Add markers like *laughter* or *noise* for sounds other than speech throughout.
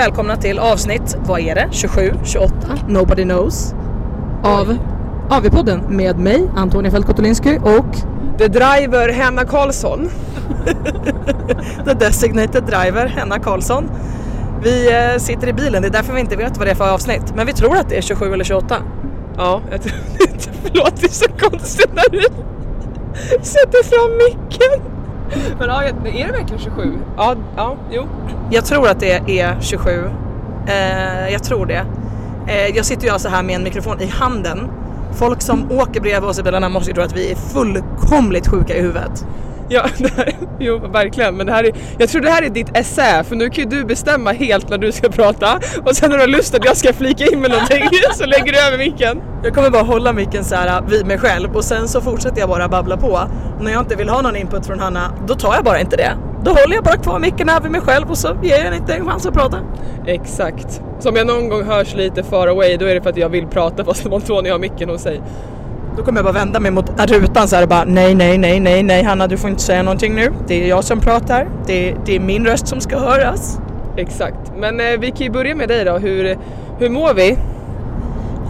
välkomna till avsnitt, vad är det? 27, 28? Nobody knows. Av AV-podden med mig, Antonia Fältkotulinsky och The Driver Hanna Karlsson. *laughs* The Designated Driver Henna Karlsson. Vi eh, sitter i bilen, det är därför vi inte vet vad det är för avsnitt. Men vi tror att det är 27 eller 28. Ja, jag tror inte. *laughs* Förlåt, det är så konstigt när du *laughs* sätter fram micken. Men ja, är det verkligen 27? Ja, ja, jo. Jag tror att det är 27. Eh, jag tror det. Eh, jag sitter ju alltså här med en mikrofon i handen. Folk som åker bredvid oss i bilarna måste ju tro att vi är fullkomligt sjuka i huvudet. Ja, *laughs* här, jo verkligen. Men det här är, jag tror det här är ditt essä för nu kan ju du bestämma helt när du ska prata och sen när du har lust att jag ska flika in med någonting *laughs* så lägger du över micken. Jag kommer bara hålla micken så här vid mig själv och sen så fortsätter jag bara babbla på. Och när jag inte vill ha någon input från Hanna, då tar jag bara inte det. Då håller jag bara kvar micken här vid mig själv och så ger jag henne inte en chans att prata. Exakt. Så om jag någon gång hörs lite far away då är det för att jag vill prata fast Antonija har micken hos sig. Då kommer jag bara vända mig mot rutan så här och bara nej, nej, nej, nej, nej Hanna du får inte säga någonting nu. Det är jag som pratar. Det är, det är min röst som ska höras. Exakt. Men eh, vi kan ju börja med dig då. Hur, hur mår vi?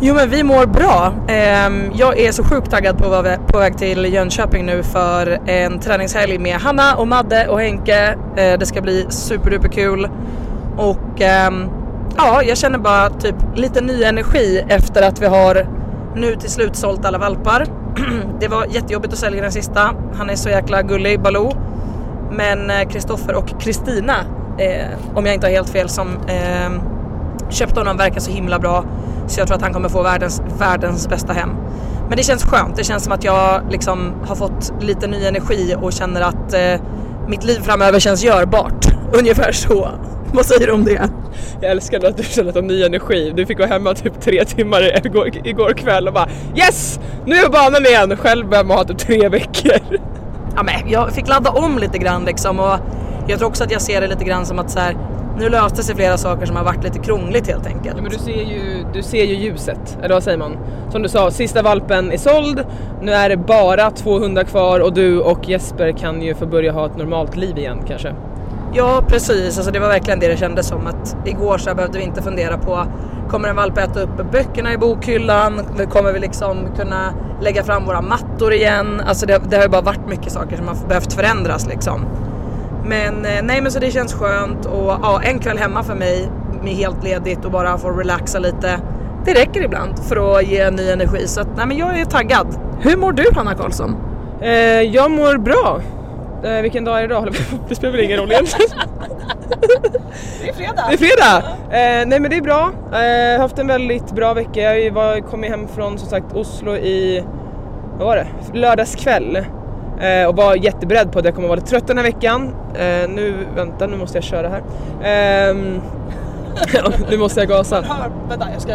Jo men vi mår bra. Ehm, jag är så sjukt taggad på att vara på väg till Jönköping nu för en träningshelg med Hanna och Madde och Henke. Eh, det ska bli superduperkul. Och ehm, ja, jag känner bara typ lite ny energi efter att vi har nu till slut sålt alla valpar. *clears throat* det var jättejobbigt att sälja den sista. Han är så jäkla gullig, Baloo. Men eh, Kristoffer och Kristina, eh, om jag inte har helt fel, som eh, köpte honom verkar så himla bra. Så jag tror att han kommer få världens, världens bästa hem. Men det känns skönt. Det känns som att jag liksom har fått lite ny energi och känner att eh, mitt liv framöver känns görbart. *laughs* Ungefär så. *laughs* Vad säger du om det? Jag älskar att du känner att du har ny energi. Du fick vara hemma typ tre timmar igår, igår kväll och bara Yes! Nu är banan igen! Själv behöver man ha typ tre veckor. *laughs* Ja men jag fick ladda om lite grann liksom och jag tror också att jag ser det lite grann som att så här, nu löste sig flera saker som har varit lite krångligt helt enkelt. Ja, men du ser, ju, du ser ju ljuset, eller vad säger man? Som du sa, sista valpen är såld, nu är det bara två hundar kvar och du och Jesper kan ju få börja ha ett normalt liv igen kanske. Ja precis, alltså det var verkligen det det kändes som att igår så behövde vi inte fundera på kommer en valp äta upp böckerna i bokhyllan? Kommer vi liksom kunna lägga fram våra mattor igen? Alltså det, det har ju bara varit mycket saker som har behövt förändras liksom. Men eh, nej men så det känns skönt och ja, en kväll hemma för mig med helt ledigt och bara få relaxa lite. Det räcker ibland för att ge ny energi så att nej men jag är taggad. Hur mår du Hanna Karlsson? Eh, jag mår bra. Eh, vilken dag är det idag? Det spelar väl ingen roll egentligen. det är fredag. Det är fredag! Eh, nej men det är bra. Jag eh, haft en väldigt bra vecka. Jag var, kom hem från som sagt Oslo i, vad var det, lördagskväll. Eh, och var jätteberedd på att jag kommer vara lite trött den här veckan. Eh, nu, vänta nu måste jag köra här. Ehm, *laughs* nu måste jag gasa. vänta jag ska,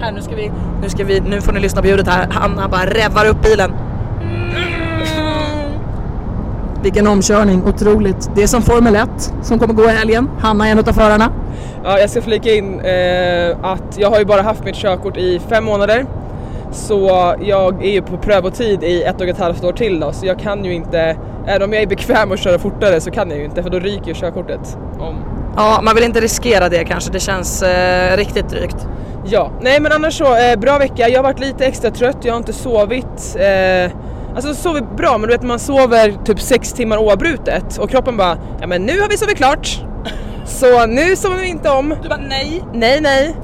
här nu ska vi, nu ska vi, nu får ni lyssna på ljudet här. Hanna bara revar upp bilen. Vilken omkörning, otroligt. Det är som Formel 1 som kommer gå i helgen. Hanna är en av förarna. Ja, jag ska flika in eh, att jag har ju bara haft mitt körkort i fem månader. Så jag är ju på prövotid i ett och ett halvt år till då, så jag kan ju inte, även om jag är bekväm att köra fortare så kan jag ju inte för då ryker ju körkortet. Om. Ja, man vill inte riskera det kanske, det känns eh, riktigt drygt. Ja, nej men annars så, eh, bra vecka. Jag har varit lite extra trött, jag har inte sovit. Eh, alltså sovit bra, men du vet man sover typ sex timmar oavbrutet och kroppen bara, ja men nu har vi sovit klart. Så nu sover vi inte om. Du bara nej. Nej, nej.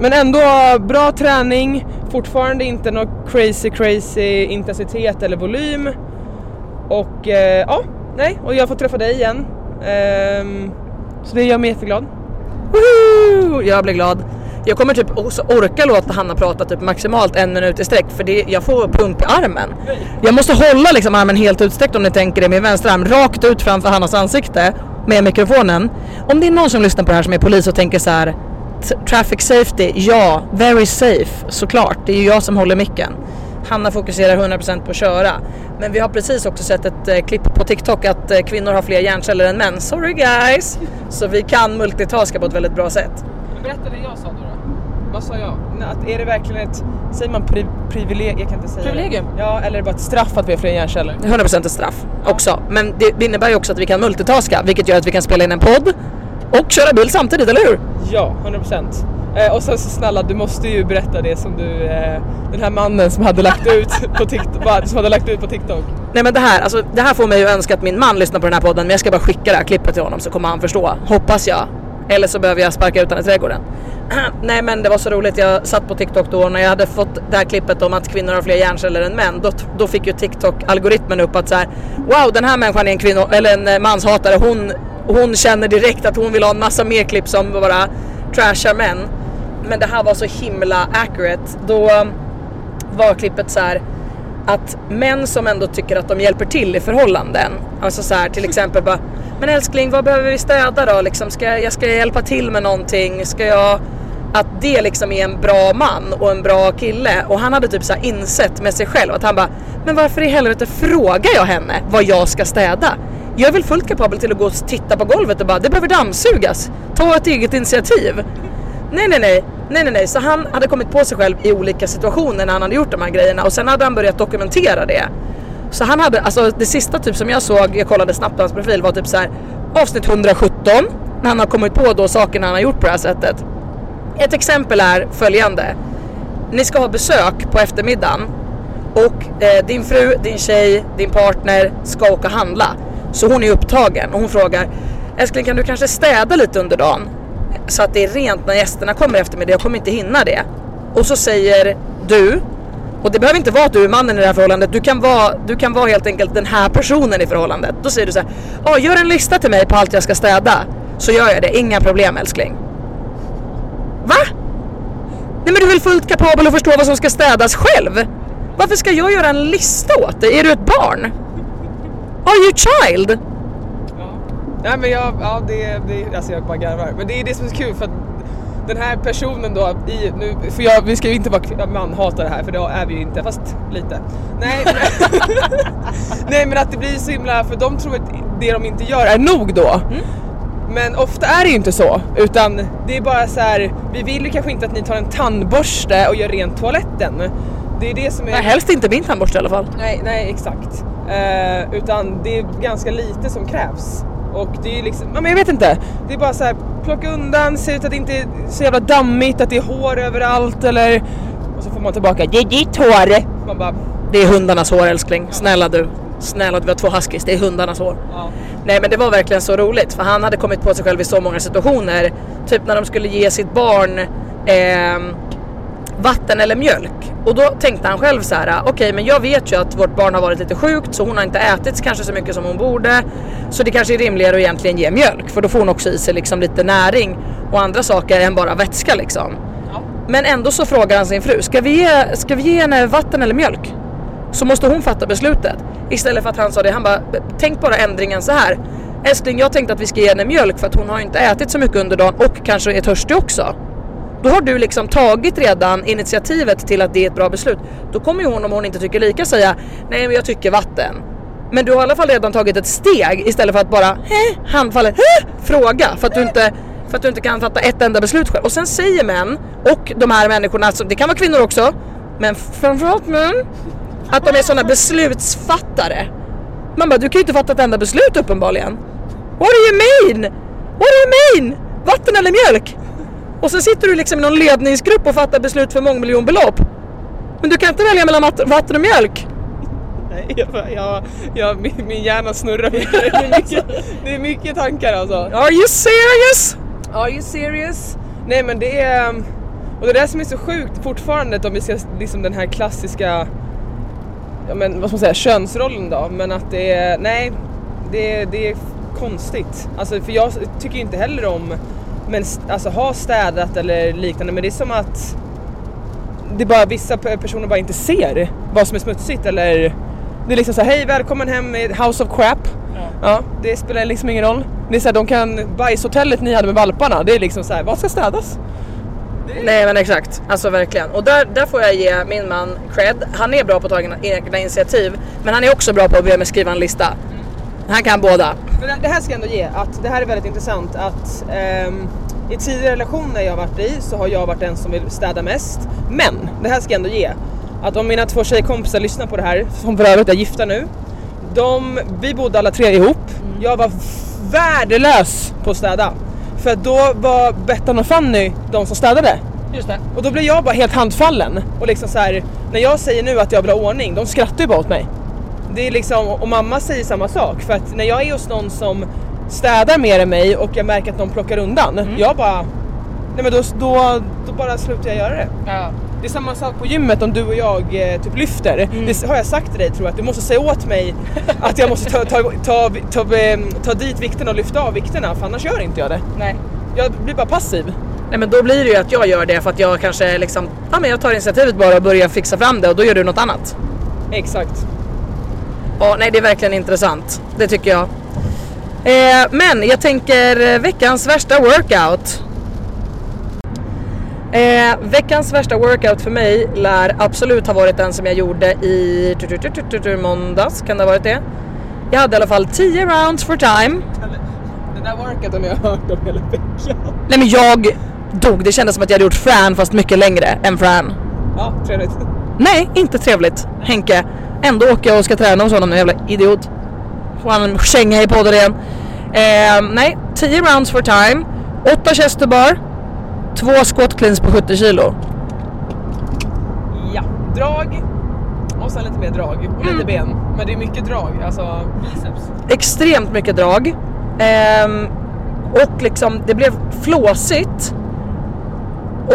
Men ändå bra träning, fortfarande inte någon crazy crazy intensitet eller volym. Och eh, ja, nej, och jag får träffa dig igen. Um, så det gör mig jätteglad. Woohoo! Jag blir glad. Jag kommer typ orka låta Hanna prata typ maximalt en minut i sträck för det, jag får pump i armen. Jag måste hålla liksom armen helt utsträckt om ni tänker det min vänstra arm rakt ut framför Hannas ansikte med mikrofonen. Om det är någon som lyssnar på det här som är polis och tänker så här traffic safety, ja, very safe såklart. Det är ju jag som håller micken. Hanna fokuserar 100% på att köra. Men vi har precis också sett ett eh, klipp på TikTok att eh, kvinnor har fler hjärnceller än män. Sorry guys! Så vi kan multitaska på ett väldigt bra sätt. Berätta det jag sa då. då. Vad sa jag? Att är det verkligen ett, säger man pri privilegium? Jag kan inte säga Privilegium? Det. Ja, eller är det bara ett straff att vi har fler hjärnceller? 100% ett straff också. Men det innebär ju också att vi kan multitaska, vilket gör att vi kan spela in en podd och köra bil samtidigt, eller hur? Ja, 100%. Eh, och sen så snälla, du måste ju berätta det som du, eh, den här mannen som hade lagt ut på TikTok, *laughs* som hade lagt ut på TikTok. Nej men det här, alltså, det här får mig ju önska att min man lyssnar på den här podden men jag ska bara skicka det här klippet till honom så kommer han förstå. Hoppas jag. Eller så behöver jag sparka ut honom i trädgården. *clears throat* Nej men det var så roligt, jag satt på TikTok då och när jag hade fått det här klippet om att kvinnor har fler hjärnceller än män då, då fick ju TikTok-algoritmen upp att så här, wow den här människan är en kvinno eller en eh, manshatare, hon, hon känner direkt att hon vill ha en massa mer klipp som bara trashar män. Men det här var så himla accurate. Då eh, var klippet så här att män som ändå tycker att de hjälper till i förhållanden, alltså så här till *laughs* exempel bara Men älskling vad behöver vi städa då? Liksom, ska jag, ska hjälpa till med någonting? Ska jag att det liksom är en bra man och en bra kille och han hade typ så insett med sig själv att han bara Men varför i helvete frågar jag henne vad jag ska städa? Jag är väl fullt kapabel till att gå och titta på golvet och bara det behöver dammsugas. Ta ett eget initiativ. Nej, nej, nej, nej, nej, nej. Så han hade kommit på sig själv i olika situationer när han hade gjort de här grejerna och sen hade han börjat dokumentera det. Så han hade, alltså det sista typ som jag såg, jag kollade snabbt på hans profil var typ så här avsnitt 117 när han har kommit på då sakerna han har gjort på det här sättet. Ett exempel är följande. Ni ska ha besök på eftermiddagen och eh, din fru, din tjej, din partner ska åka och handla. Så hon är upptagen och hon frågar Älskling kan du kanske städa lite under dagen? Så att det är rent när gästerna kommer efter mig, jag kommer inte hinna det. Och så säger du, och det behöver inte vara att du är mannen i det här förhållandet, du kan vara, du kan vara helt enkelt den här personen i förhållandet. Då säger du så här, gör en lista till mig på allt jag ska städa. Så gör jag det, inga problem älskling. Va? Nej men du är väl fullt kapabel att förstå vad som ska städas själv? Varför ska jag göra en lista åt dig? Är du ett barn? Are you child? Nej men jag, ja det, det alltså jag bara garvar. Men det är det som är så kul för att den här personen då, i, nu, för jag, vi ska ju inte vara manhatare här för det är vi ju inte, fast lite. Nej, *laughs* nej men att det blir så himla, för de tror att det de inte gör är nog då. Mm. Men ofta är det ju inte så, utan det är bara så här, vi vill ju kanske inte att ni tar en tandborste och gör rent toaletten. Det är det som är... Nej, helst inte min tandborste i alla fall. Nej, nej exakt. Uh, utan det är ganska lite som krävs. Och det är liksom, men jag vet inte. Det är bara så här, plocka undan, se ut att det inte är så jävla dammigt, att det är hår överallt eller... Och så får man tillbaka, det är ditt hår! Man bara, det är hundarnas hår älskling, snälla du. Snälla du, vi har två huskies, det är hundarnas hår. Ja. Nej men det var verkligen så roligt för han hade kommit på sig själv i så många situationer. Typ när de skulle ge sitt barn eh, vatten eller mjölk. Och då tänkte han själv så här, okej okay, men jag vet ju att vårt barn har varit lite sjukt så hon har inte ätit kanske så mycket som hon borde. Så det kanske är rimligare att egentligen ge mjölk för då får hon också i sig liksom lite näring och andra saker än bara vätska liksom. Ja. Men ändå så frågar han sin fru, ska vi, ge, ska vi ge henne vatten eller mjölk? Så måste hon fatta beslutet. Istället för att han sa det, han bara, tänk bara ändringen så här. Älskling, jag tänkte att vi ska ge henne mjölk för att hon har inte ätit så mycket under dagen och kanske är törstig också. Då har du liksom tagit redan initiativet till att det är ett bra beslut. Då kommer ju hon om hon inte tycker lika säga nej men jag tycker vatten. Men du har i alla fall redan tagit ett steg istället för att bara handfallet fråga för att du inte för att du inte kan fatta ett enda beslut själv. Och sen säger män och de här människorna, alltså, det kan vara kvinnor också, men framförallt män, att de är sådana beslutsfattare. Man bara, du kan ju inte fatta ett enda beslut uppenbarligen. What do you mean? What do you mean? Vatten eller mjölk? Och så sitter du liksom i någon ledningsgrupp och fattar beslut för mångmiljonbelopp. Men du kan inte välja mellan vatten och mjölk. Nej, jag, jag, jag, min, min hjärna snurrar mycket. Det är mycket, det är mycket tankar alltså. Are you serious? Are you serious? Nej men det är... Och det är det som är så sjukt fortfarande om vi ska liksom den här klassiska ja men vad ska man säga, könsrollen då. Men att det är, nej, det, det är konstigt. Alltså för jag tycker inte heller om men alltså ha städat eller liknande men det är som att det är bara vissa personer bara inte ser vad som är smutsigt eller det är liksom så här, hej välkommen hem i House of Crap. Ja. ja. det spelar liksom ingen roll. Det är så här, de kan, bajshotellet ni hade med valparna, det är liksom så här, vad ska städas? Nej men exakt, alltså verkligen. Och där, där får jag ge min man cred. Han är bra på att ta egna initiativ, men han är också bra på att be mig skriva en lista. Han kan båda. Men det här ska jag ändå ge, att det här är väldigt intressant att um, i tidigare relationer jag varit i så har jag varit den som vill städa mest. Men det här ska jag ändå ge, att om mina två tjejkompisar lyssnar på det här, som för övrigt är gifta nu, de, vi bodde alla tre ihop. Mm. Jag var värdelös på att städa. För då var Bettan och Fanny de som städade. Just det. Och då blir jag bara helt handfallen. Och liksom så här, när jag säger nu att jag vill ha ordning, de skrattar ju bara åt mig. Det är liksom, och mamma säger samma sak. För att när jag är hos någon som städar mer än mig och jag märker att någon plockar undan. Mm. Jag bara, nej men då, då, då bara slutar jag göra det. Ja. Det är samma sak på gymmet om du och jag eh, typ lyfter. Mm. Det har jag sagt till dig tror jag, att du måste säga åt mig *laughs* att jag måste ta, ta, ta, ta, eh, ta dit vikterna och lyfta av vikterna för annars gör inte jag det. Nej. Jag blir bara passiv. Nej men då blir det ju att jag gör det för att jag kanske liksom, ja men jag tar initiativet bara och börjar fixa fram det och då gör du något annat. Exakt. Ja, nej det är verkligen intressant. Det tycker jag. Eh, men jag tänker eh, veckans värsta workout. Eh, veckans värsta workout för mig lär absolut ha varit den som jag gjorde i måndags. Kan det ha varit det? Jag hade i alla fall 10 rounds for time. Den där workouten har jag hört om hela veckan. Nej men jag dog. Det kändes som att jag hade gjort Fran fast mycket längre än Fran. Ja, trevligt. Nej, inte trevligt. Henke. Ändå åker jag och ska träna hos honom, en jävla idiot. Får han en känga i podden igen. Eh, nej, 10 rounds for time. 8 chest to bar. 2 squat cleans på 70 kilo. Ja, drag och sen lite mer drag och lite ben. Men det är mycket drag, alltså biceps. Extremt mycket drag. Ehm, och liksom, det blev flåsigt.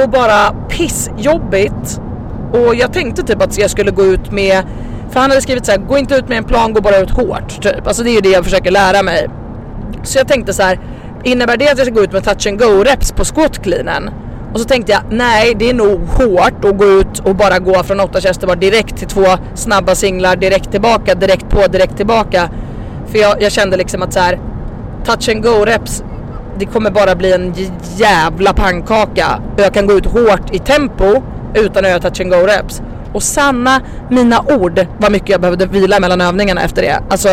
Och bara pissjobbigt. Och jag tänkte typ att jag skulle gå ut med, för han hade skrivit så här: gå inte ut med en plan, gå bara ut hårt. Typ. Alltså det är ju det jag försöker lära mig. Så jag tänkte så här, innebär det att jag ska gå ut med touch and go reps på squat cleanen? Och så tänkte jag, nej det är nog hårt att gå ut och bara gå från 8 chest bar direkt till två snabba singlar, direkt tillbaka, direkt på, direkt tillbaka. För jag, jag kände liksom att så här, touch and go reps, det kommer bara bli en jävla pannkaka. Och Jag kan gå ut hårt i tempo utan att göra touch and go reps. Och sanna mina ord vad mycket jag behövde vila mellan övningarna efter det. Alltså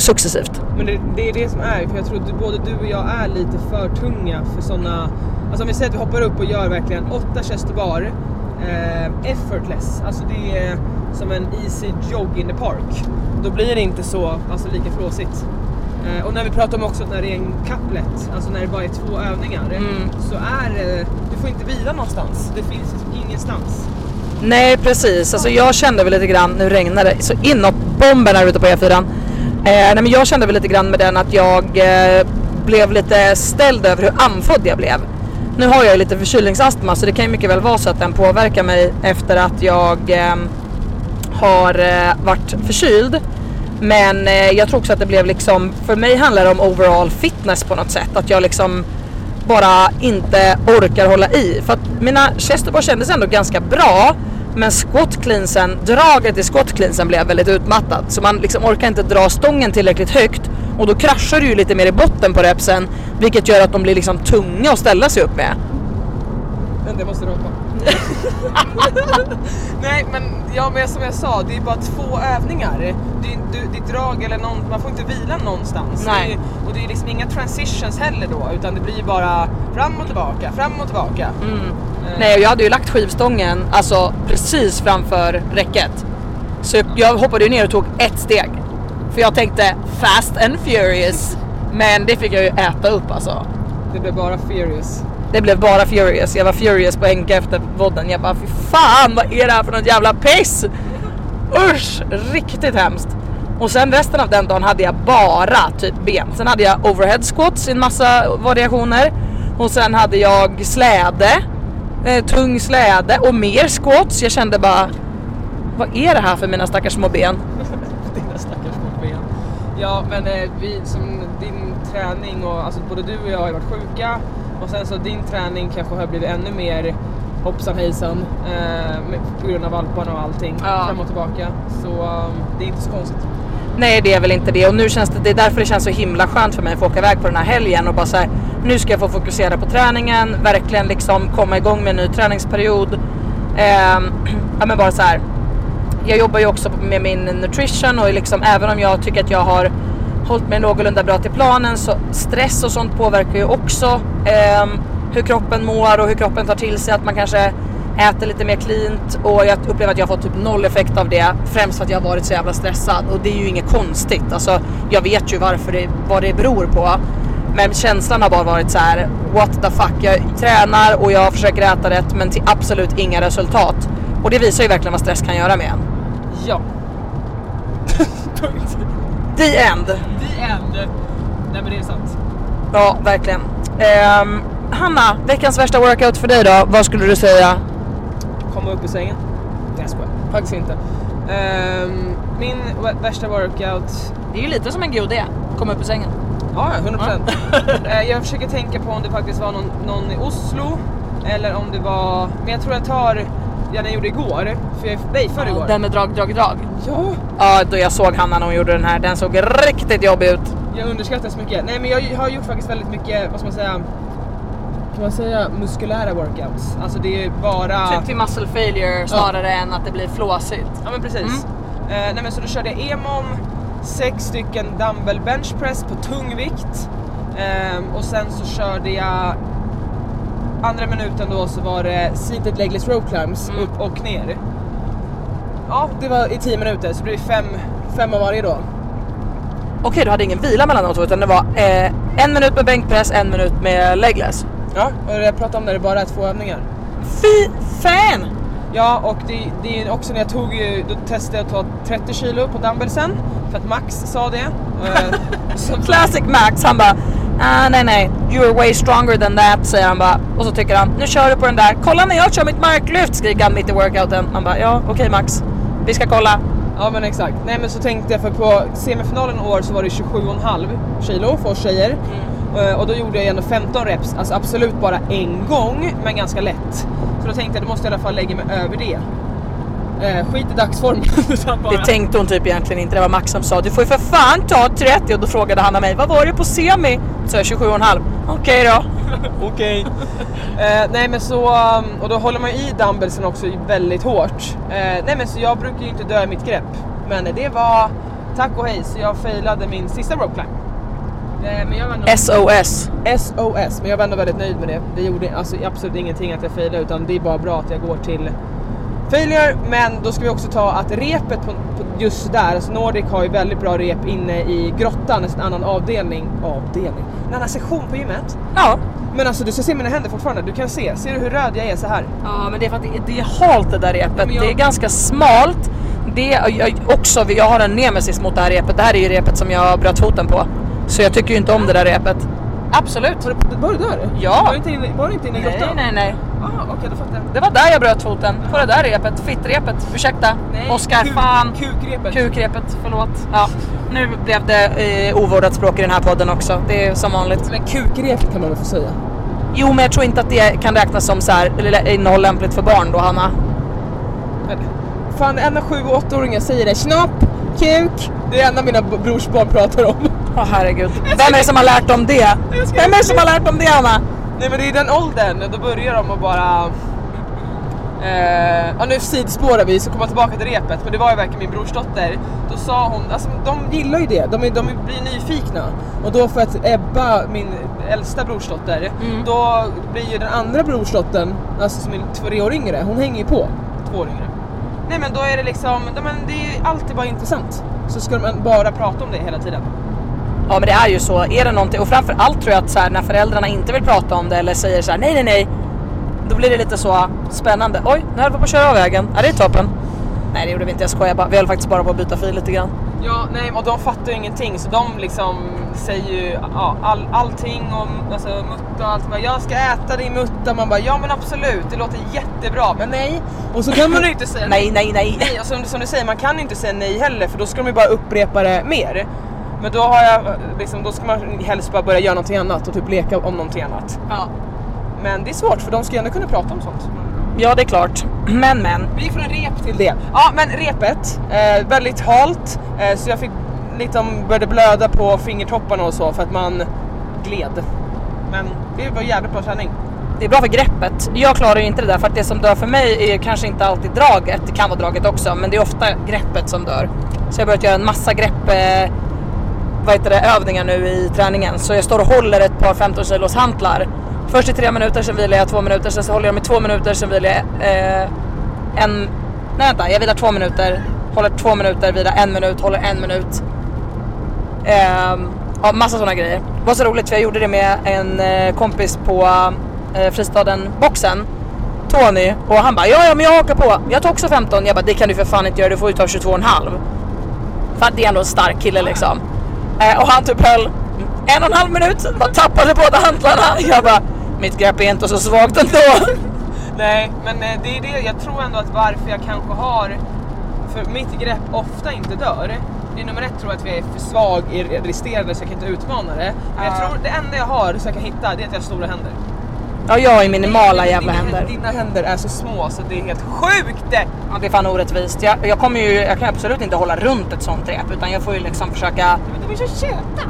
successivt. Men det, det är det som är, för jag tror att både du och jag är lite för tunga för sådana... Alltså om vi säger att vi hoppar upp och gör verkligen 8 chest to bar, eh, effortless, alltså det är som en easy jog in the park. Då blir det inte så, alltså lika flåsigt. Eh, och när vi pratar om också när det är en couplet, alltså när det bara är två övningar, Mm. så är det, du får inte vila någonstans. Det finns ingenstans. Nej precis, alltså jag kände väl lite grann, nu regnar det så inåt bomben här ute på E4. Eh, nej men jag kände väl lite grann med den att jag eh, blev lite ställd över hur andfådd jag blev. Nu har jag ju lite förkylningsastma så det kan ju mycket väl vara så att den påverkar mig efter att jag eh, har eh, varit förkyld. Men eh, jag tror också att det blev liksom, för mig handlar det om overall fitness på något sätt. Att jag liksom bara inte orkar hålla i. För att mina chesterbar kändes ändå ganska bra. Men squat cleansen, draget i squat cleansen blev väldigt utmattat. Så man liksom orkar inte dra stången tillräckligt högt. Och då kraschar du ju lite mer i botten på repsen. Vilket gör att de blir liksom tunga att ställa sig upp med. Vänta jag måste ropa. *laughs* Nej men, ja, men som jag sa, det är bara två övningar. Det, är- du, ditt drag eller någon, man får inte vila någonstans. Nej. Det, är- och det är liksom transitions heller då, utan det blir bara fram och tillbaka, fram och tillbaka. Mm. Eh, Nej, jag hade ju lagt skivstången alltså precis framför räcket. Så jag hoppade ju ner och tog ett steg. För jag tänkte fast and furious. *laughs* Men det fick jag ju äta upp alltså. Det blev bara furious. Det blev bara furious. Jag var furious på Henke efter vodden. Jag bara fy fan vad är det här för något jävla piss? *laughs* Usch, riktigt hemskt. Och sen resten av den dagen hade jag bara typ ben. Sen hade jag overhead squats i en massa variationer. Och sen hade jag släde, eh, tung släde och mer squats. Jag kände bara, vad är det här för mina stackars små ben? *laughs* Dina stackars små ben. Ja men eh, vi, som din träning och alltså både du och jag har ju varit sjuka och sen så din träning kanske har blivit ännu mer hoppsan hejsan eh, på grund av valparna och allting Ja. fram och tillbaka. Så um, det är inte så konstigt. Nej det är väl inte det och nu känns det, det är därför det känns så himla skönt för mig att få åka iväg på den här helgen och bara så här, nu ska jag få fokusera på träningen, verkligen liksom komma igång med en ny träningsperiod. Eh, *clears throat* ja men bara så här. Jag jobbar ju också med min nutrition och liksom även om jag tycker att jag har hållit mig någorlunda bra till planen så stress och sånt påverkar ju också eh, hur kroppen mår och hur kroppen tar till sig att man kanske äter lite mer cleant och jag upplever att jag har fått typ noll effekt av det främst för att jag har varit så jävla stressad och det är ju inget konstigt alltså jag vet ju varför det, vad det beror på Men känslan har bara varit så här: what the fuck. Jag tränar och jag försöker äta rätt men till absolut inga resultat. Och det visar ju verkligen vad stress kan göra med en. Ja. *laughs* The end. The end. Nej men det är sant. Ja, verkligen. Ehm, Hanna, veckans värsta workout för dig då? Vad skulle du säga? Komma upp i sängen. Jag skojar. Faktiskt inte. Ehm, min vä- värsta workout Det är ju lite som en god. Komma upp ur sängen. Ja, ja, 100 procent. *laughs* jag försöker tänka på om det faktiskt var någon, någon i Oslo eller om det var, men jag tror jag tar den jag gjorde igår, för jag, nej förrgår. Den med drag, drag, drag. Ja, Ja, då jag såg Hanna när hon gjorde den här. Den såg riktigt jobbig ut. jag underskattar så mycket. Nej men jag har gjort faktiskt väldigt mycket, vad ska man säga, kan man säga muskulära workouts? Alltså det är bara... Typ till muscle failure snarare än att det blir flåsigt. Ja men precis. Eh, nej men så då körde jag EMOM, sex stycken dumbbell bench press på tung vikt. Ehm, och sen så körde jag andra minuten då så var det seated legless rope climbs Mm. upp och ner. Ja, det var i 10 minuter så det blir fem, fem av varje då. Okej, du hade ingen vila mellan de två utan det var eh, en minut med bänkpress, en minut med legless. Ja, och det jag pratade om när det bara är två övningar. Fy fan! Ja, och det, det är också när jag tog då testade jag att ta 30 kilo på dumbbellsen för att Max sa det. *laughs* Så- Classic Max, han bara ah, nej nej, you are way stronger than that säger han bara. Och så tycker han, nu kör du på den där. Kolla när jag kör mitt marklyft skriker han mitt i workouten. Man bara, ja okej Max, vi ska kolla. Ja men exakt. Nej men så tänkte jag för på semifinalen i år så var det 27,5 kilo för oss tjejer. Eh, Och då gjorde jag ändå 15 reps, alltså absolut bara en gång men ganska lätt. Så då tänkte jag då måste jag i alla fall lägga mig över det. Eh, skit i dagsformen. *laughs* bara- Det tänkte hon typ egentligen inte, det var Max som sa du får ju för fan ta 30 och då frågade Hanna mig vad var det på semi? Så jag 27,5. Okej då. *laughs* Okej. Eh, nej men så, um, och då håller man ju i dumbbellsen också väldigt hårt. Eh, nej men så jag brukar ju inte dö i mitt grepp. Men det var tack och hej så jag failade min sista rope climb. Eh, men jag var nog... SOS. SOS, men jag var ändå väldigt nöjd med det. Det gjorde alltså absolut ingenting att jag failade utan det är bara bra att jag går till failure. Men då ska vi också ta att repet på, på just där, alltså Nordic har ju väldigt bra rep inne i grottan, alltså en annan avdelning, avdelning, en annan sektion på gymmet. Ja. Men alltså du ska se mina händer fortfarande, du kan se, ser du hur röd jag är så här? Ja men det är för att det, det är halt det där repet. men jag- Det är ganska smalt. Det jag, också, jag har en nemesis mot det här repet. Det här är ju repet som jag bröt foten på. Så jag tycker ju inte om det där repet. Absolut. Var du, var du där? Ja. Var du inte inne, var du inte inne i Nej grottan? nej nej. Ah, okej då fattar jag. Det var där jag bröt foten. På det där repet. Fittrepet. Ursäkta. Oskar, kuk- fan. Kukrepet. Kukrepet, förlåt. Ja. Nu blev det eh, ovårdat språk i den här podden också. Det är som vanligt. Men kukrepet kan man väl få säga? Jo men jag tror inte att det kan räknas som så här, eller innehåll lämpligt för barn då Hanna. Fan det enda 7 och 8-åringar säger det. Snopp, kuk. Det är det enda mina b- brors barn pratar om. Åh herregud. Vem är det som har lärt dem det? Vem är det som har lärt dem det Hanna? Nej men det är den åldern, då börjar de att bara... Eh, ja nu sidospårar vi så kommer jag tillbaka till repet men det var ju verkligen min brorsdotter. Då sa hon, alltså de gillar ju det, de, de blir nyfikna. Och då för att Ebba, min äldsta brorsdotter, då blir ju den andra brorsdottern, alltså som är tre år yngre, hon hänger ju på. Två år yngre. Nej men då är det liksom, men det är ju alltid bara intressant. Så ska de bara prata om det hela tiden. Ja men det är ju så. Är det någonting, och framförallt tror jag att så här, när föräldrarna inte vill prata om det eller säger så här: nej nej nej. Då blir det lite så spännande. Oj, nu höll vi på att köra av vägen. Ja det är toppen. Nej det gjorde vi inte, jag skojar bara. Vi höll faktiskt bara på att byta fil lite grann. Ja, nej, och de fattar ju ingenting så de liksom säger ju ja, all, allting om alltså, mutta och allt. Bara, Jag ska äta din mutta. Man bara ja men absolut, det låter jättebra. Men nej. Och så kan man ju inte säga Nej nej nej. Nej, och som, som du säger, man kan ju inte säga nej heller för då ska de ju bara upprepa det mer. Men då har jag liksom, då ska man helst bara börja göra någonting annat och typ leka om någonting annat. Ja. Men det är svårt för de ska ju ändå kunna prata om sånt. Ja det är klart. Men men. Vi gick från rep till det. Ja men repet, eh, väldigt halt eh, så jag fick liksom började blöda på fingertopparna och så för att man gled. Men det var jävligt bra träning. Det är bra för greppet. Jag klarar ju inte det där för att det som dör för mig är kanske inte alltid draget. Det kan vara draget också men det är ofta greppet som dör. Så jag har börjat göra en massa grepp eh, vad heter det, övningar nu i träningen. Så jag står och håller ett par 15 kilos hantlar. Först i tre minuter, sen vilar jag två minuter, sen så håller jag dem i två minuter, sen vilar jag eh, en... Nej vänta, jag vilar två minuter, håller två minuter, vilar en minut, håller en minut. Eh, Ja, massa sådana grejer. Det var så roligt för jag gjorde det med en eh, kompis på eh, fristaden Boxen. Tony och han bara ja, ja men jag hakar på. Jag tar också 15. Jag bara det kan du för fan inte göra, du får ju ta 22,5. För att det är ändå en stark kille liksom. Eh, och han typ höll en och en halv minut, bara tappade båda hantlarna. Jag bara mitt grepp är inte så svagt ändå. *laughs* Nej, men eh, det är det. Jag tror ändå att varför jag kanske har... För mitt grepp ofta inte dör. Det är nummer ett tror jag att jag är för svag i resterande så jag kan inte utmana det. Men jag Ja. tror det enda jag har så jag kan hitta det är att jag har stora händer. Ja, jag har ju minimala jävla dina, händer. Dina händer är så små så det är helt sjukt! Ja, det är fan orättvist. Jag, jag kommer ju, jag kan absolut inte hålla runt ett sånt rep utan jag får ju liksom försöka... Men de är så söta!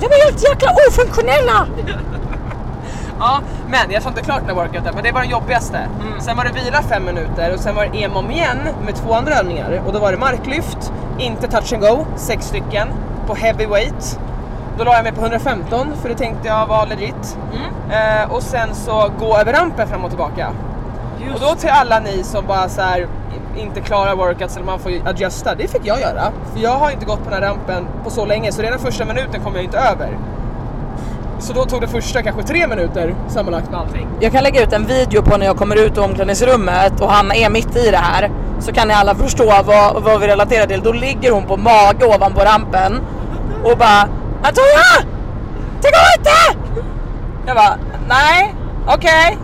De är helt jäkla ofunktionella! *laughs* Ja, men jag sa inte klart den här workouten, men det var den jobbigaste. Mm. Sen var det vila fem minuter och sen var det EMOM igen med två andra övningar. Och då var det marklyft, inte touch and go, sex stycken på heavyweight. Då la jag mig på 115 för det tänkte jag var legit. Mm. Eh, och sen så gå över rampen fram och tillbaka. Och då till alla ni som bara så här inte klarar workouts eller man får ju adjusta, det fick jag göra. För jag har inte gått på den här rampen på så länge så redan första minuten kom jag inte över. Så då tog det första kanske tre minuter sammanlagt med allting. Jag kan lägga ut en video på när jag kommer ut ur omklädningsrummet och Hanna är mitt i det här. Så kan ni alla förstå vad, vad vi relaterar till. Då ligger hon på mage ovanpå rampen och bara Antonia! Det går inte! Jag bara nej, okej.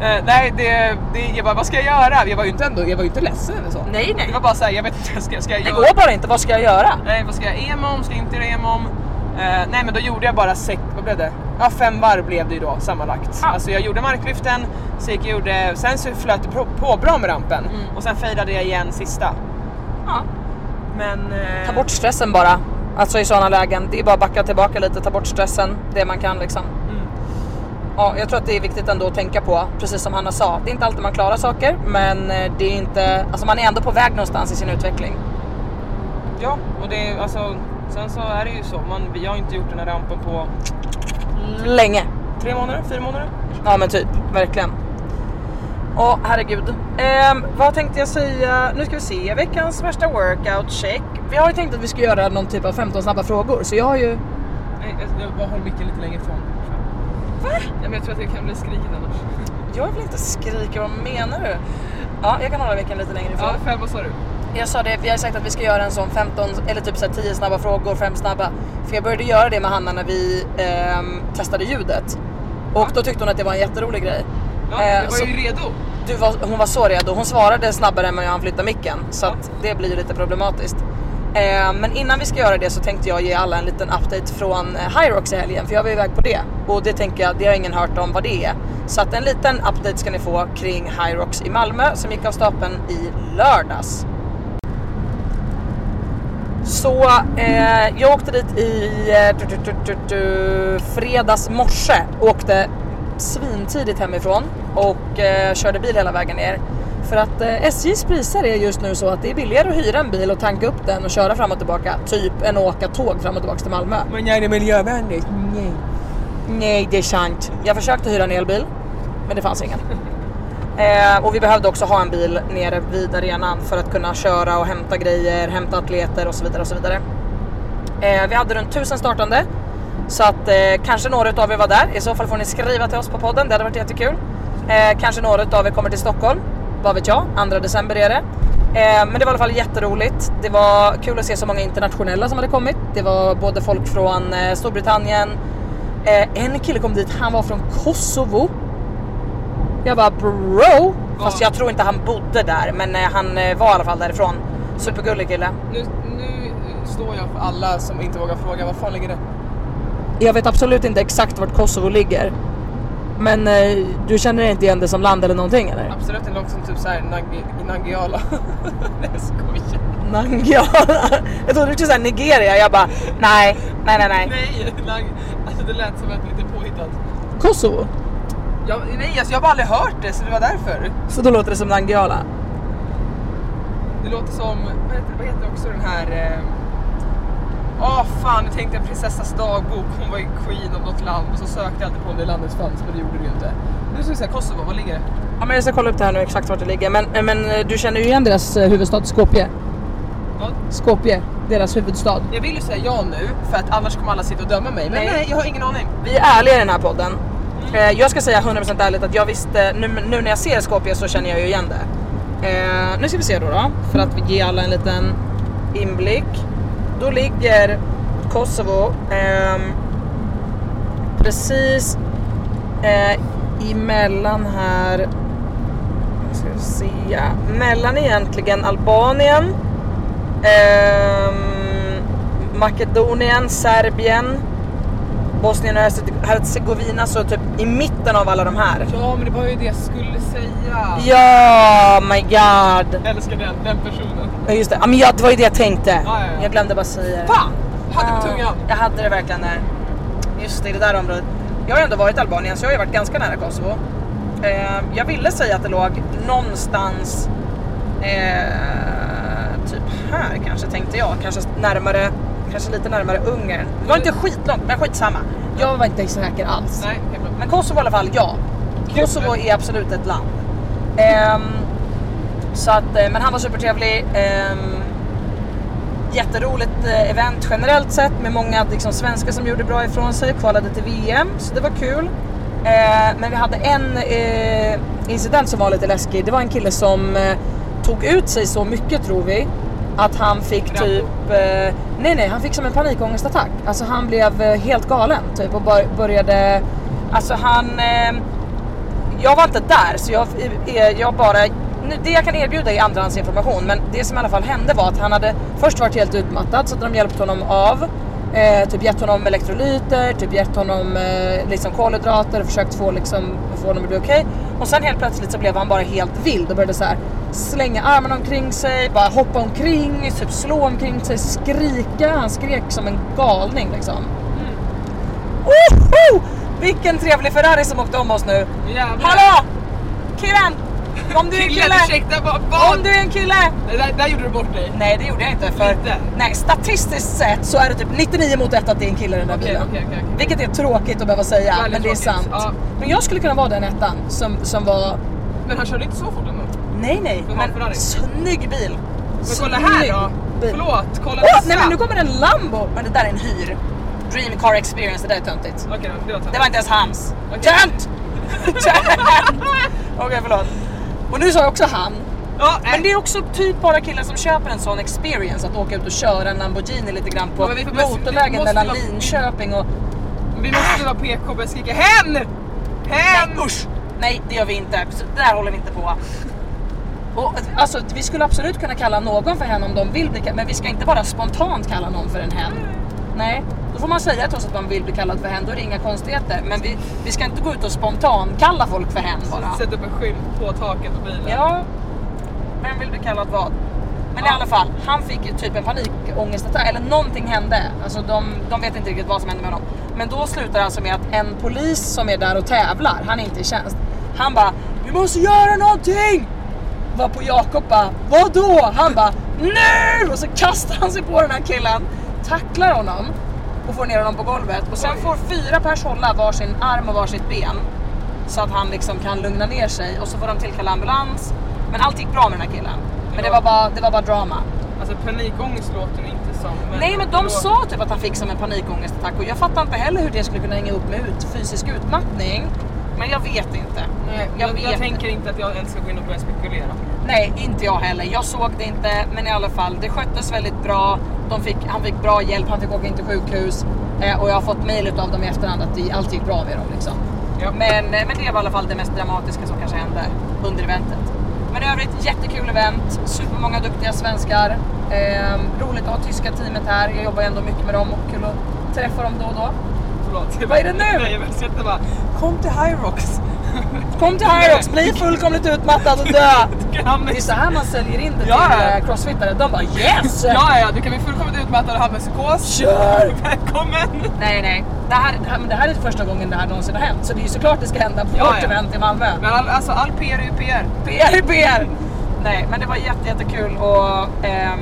Eh, nej, det, det, jag bara, vad ska jag göra? Jag var ju inte ändå, jag var inte ledsen eller så. Nej, nej. Det var bara såhär, jag vet inte, ska, ska jag Det göra? går bara inte, vad ska jag göra? Nej, vad ska jag EMOM? Ska jag inte göra EMOM? Eh, nej, men då gjorde jag bara sex, vad blev det? Ja, fem varv blev det ju då sammanlagt. Ja. Alltså jag gjorde marklyften, så jag gjorde, sen så flöt det på, på bra med rampen Mm. och sen fejdade jag igen sista. Ja. Men... eh, Ta bort stressen bara. Alltså i sådana lägen. Det är bara att backa tillbaka lite, ta bort stressen. Det man kan liksom. Mm. Ja, jag tror att det är viktigt ändå att tänka på, precis som Hanna sa. Det är inte alltid man klarar saker, men eh, det är inte, alltså man är ändå på väg någonstans i sin utveckling. Ja, och det är alltså, sen så är det ju så, man, vi har inte gjort den här rampen på Länge. tre månader, fyra månader. Ja men typ, verkligen. Åh herregud. Ehm, vad tänkte jag säga? Nu ska vi se, veckans värsta workout check. Vi har ju tänkt att vi ska göra någon typ av 15 snabba frågor, så jag har ju... Nej, jag, jag bara håller micken lite längre ifrån. Va? Ja, men jag tror att det kan bli skrikigt annars. Jag vill inte skrika, vad menar du? Ja, jag kan hålla veckan lite längre ifrån. Ja, fem, vad sa du? Jag sa det, vi har sagt att vi ska göra en sån 15 eller typ så här 10 snabba frågor, 5 snabba. För jag började göra det med Hanna när vi ehm, testade ljudet. Och då tyckte hon att det var en jätterolig grej. Ja, Eh, jag var så- ju redo. Du var, hon var så redo, hon svarade snabbare än vad jag flytta micken. Så att det blir ju lite problematiskt. Eh, men innan vi ska göra det så tänkte jag ge alla en liten update från eh, Hyrox i helgen. För jag var iväg på det. Och det tänker jag, det har ingen hört om vad det är. Så att en liten update ska ni få kring Hyrox i Malmö som gick av stapeln i lördags. Så eh, jag åkte dit i eh, du, du, du, du, fredags morse. Åkte svintidigt hemifrån och eh, körde bil hela vägen ner. För att eh, SJs priser är just nu så att det är billigare att hyra en bil och tanka upp den och köra fram och tillbaka. Typ än att åka tåg fram och tillbaka till Malmö. Men gör det miljövänligt. Nej. Nej, det är sant. Jag försökte hyra en elbil, men det fanns ingen. Eh, och vi behövde också ha en bil nere vid arenan för att kunna köra och hämta grejer, hämta atleter och så vidare och så vidare. Eh, vi hade runt 1000 startande så att eh, kanske några av er var där. I så fall får ni skriva till oss på podden. Det hade varit jättekul. Eh, kanske några av er kommer till Stockholm. Vad vet jag? 2 december är det. Eh, men det var i alla fall jätteroligt. Det var kul att se så många internationella som hade kommit. Det var både folk från eh, Storbritannien. Eh, en kille kom dit. Han var från Kosovo. Jag bara bro. Fast jag tror inte han bodde där, men eh, han eh, var i alla fall därifrån. Supergullig kille. Nu, nu står jag för alla som inte vågar fråga, var fan ligger det? Jag vet absolut inte exakt vart Kosovo ligger. Men eh, du känner inte igen det som land eller någonting eller? Absolut inte långt som typ såhär Nagi, Nangiala. *laughs* Nej jag skojar. Nangiala. *laughs* Jag trodde du skulle säga Nigeria. Jag bara nej, nej, nej, nej. Nej, Nang, alltså det lät som ett lite påhittat. Kosovo? Jag, nej alltså jag har bara aldrig hört det så det var därför. Så då låter det som Nangiala. Det låter som, vad heter, vad heter också den här... eh, Åh fan, nu tänkte jag prinsessas dagbok, hon var ju queen av något land och så sökte jag alltid på om det landet fanns men det gjorde det ju inte. Nu ska vi se, Kosovo, var ligger det? Ja, men jag ska kolla upp det här nu exakt vart det ligger. Men, men eh, du känner ju igen deras eh, huvudstad Skopje? Ja. Skopje, deras huvudstad. Jag vill ju säga ja nu för att annars kommer alla sitta och döma mig. Men Nej. nej, jag har ingen aning. Vi är ärliga i den här podden. Eh, jag ska säga 100% ärligt att jag visste, nu, nu när jag ser Skopje så känner jag ju igen det. Eh, nu ska vi se då, då för att ge alla en liten inblick. Då ligger Kosovo eh, precis eh, emellan här, ska vi se, mellan egentligen Albanien, eh, Makedonien, Serbien, Bosnien och Herzegovina, så typ i mitten av alla de här. Ja, men det var ju det jag skulle säga. Ja, my god. Jag älskar den, den personen. Ja, Just det, ja, men ja, det var ju det jag tänkte. Ja, ja, ja. Jag glömde bara säga det. Fan! Hade Ja, på tungan. Jag hade det verkligen där. Just det, i det där området. Jag har ju ändå varit i Albanien så jag har ju varit ganska nära Kosovo. Eh, jag ville säga att det låg någonstans eh, typ här kanske tänkte jag. Kanske närmare, kanske lite närmare Ungern. Det var inte skitlångt men skitsamma. Jag var inte säker alls. Nej. Men Kosovo i alla fall, ja. Kosovo är absolut ett land. Ehm, så att, eh, men han var supertrevlig. Ehm, jätteroligt eh, event generellt sett med många liksom, svenskar som gjorde bra ifrån sig, kvalade till VM, så det var kul. Eh, men vi hade en eh, incident som var lite läskig. Det var en kille som eh, tog ut sig så mycket tror vi att han fick typ, eh, nej nej han fick som en panikångestattack. Alltså han blev eh, helt galen typ och bör, började, alltså han eh, jag var inte där så jag, jag bara, nu, det jag kan erbjuda är andrahandsinformation men det som i alla fall hände var att han hade först varit helt utmattad så de hjälpte honom av. Eh, typ gett honom elektrolyter, typ gett honom eh, liksom kolhydrater och försökt få, liksom, få honom att bli okej. Och sen helt plötsligt så blev han bara helt vild och började så här slänga armarna omkring sig, bara hoppa omkring, typ slå omkring sig, skrika. Han skrek som en galning liksom. Woho! Vilken trevlig Ferrari som åkte om oss nu. Jävlar. Hallå! Killen! Om du är en kille! ursäkta, vad? vad? Om du är en kille! Nej, Där, där gjorde du bort dig. Nej det gjorde jag inte för Inte? nej, statistiskt sett så är det typ 99 mot 1 att det är en kille i den där Okej, bilen. okej, okej, okej. Vilket är tråkigt att behöva säga Väldigt men det är tråkigt, sant. ja. Men jag skulle kunna vara den ettan som, som var Men han körde inte så fort ändå. Nej nej, men Ferrari. snygg bil. Men kolla här då. bil. Förlåt, kolla nästa. nej men nu kommer en Lambo! Men det där är en hyr. Dream car experience, det där är töntigt. Då, det var Det var inte ens hans. Okej. Tönt! *laughs* Tönt! Okej förlåt. Och nu sa jag också han. Ja, Men det är också typ bara killar som köper en sån experience att åka ut och köra en Lamborghini lite grann på Ja, vi motorvägen mellan vara- Linköping och... Vi måste vara PK och börja skrika HEN! HEN! Nej usch! Nej det gör vi inte, Så där håller vi inte på. Och, alltså, vi skulle absolut kunna kalla någon för hen om de vill bli kallad, men vi ska inte bara spontant kalla någon för en hen. Nej, då får man säga till oss att man vill bli kallad för hen, då är det inga konstigheter. Men vi, vi ska inte gå ut och spontant kalla folk för hen bara. Sätt upp en skylt på taket på bilen. Ja, vem vill bli kallad vad? Men i alla fall, han fick typ en panikångestattack, eller någonting hände. Alltså de, de vet inte riktigt vad som hände med honom. Men då slutar det alltså med att en polis som är där och tävlar, han är inte i tjänst. Han bara, vi måste göra någonting! Var på Jakob bara, vadå? Han bara, nu! Och så kastar han sig på den här killen, tacklar honom och får ner honom på golvet. Och sen Oj. får fyra pers hålla varsin arm och varsitt ben. Så att han liksom kan lugna ner sig och så får de tillkalla ambulans. Men allt gick bra med den här killen. Men det var bara, det var bara drama. Alltså panikångest låter inte som. Nej men de då- sa typ att han fick som en panikångestattack och jag fattar inte heller hur det skulle kunna hänga upp med ut, fysisk utmattning. Men jag vet inte. Nej, jag jag, jag, vet tänker inte att jag ens ska gå in och börja spekulera. Nej, inte jag heller. Jag såg det inte, men i alla fall, det sköttes väldigt bra. De fick, han fick bra hjälp, han fick åka in till sjukhus eh, och jag har fått mail av dem i efterhand att det, allt gick bra med dem. Liksom. Ja. Men, eh, men det var i alla fall det mest dramatiska som kanske hände under eventet. Men i övrigt jättekul event, supermånga duktiga svenskar. Eh, roligt att ha tyska teamet här, jag jobbar ändå mycket med dem och kul att träffa dem då och då. Förlåt. Vad är det nu? Nej, jag sitter bara, kom till Hyrox. *laughs* Kom till Hyrox, bli fullkomligt utmattad och dö! *laughs* Det är så här man säljer in det till Ja. eh, crossfittare. De bara yes! Ja, ja, du kan bli fullkomligt utmattad och ha med psykos. Kör! *laughs* Välkommen! Nej, nej. Det här, det, här, men det här är första gången det här någonsin har hänt. Så det är ju såklart det ska hända på Ja, vårt ja. event i Malmö. Men all, alltså all PR är ju PR. PR är PR! Nej, men det var jätte, jättekul och ehm,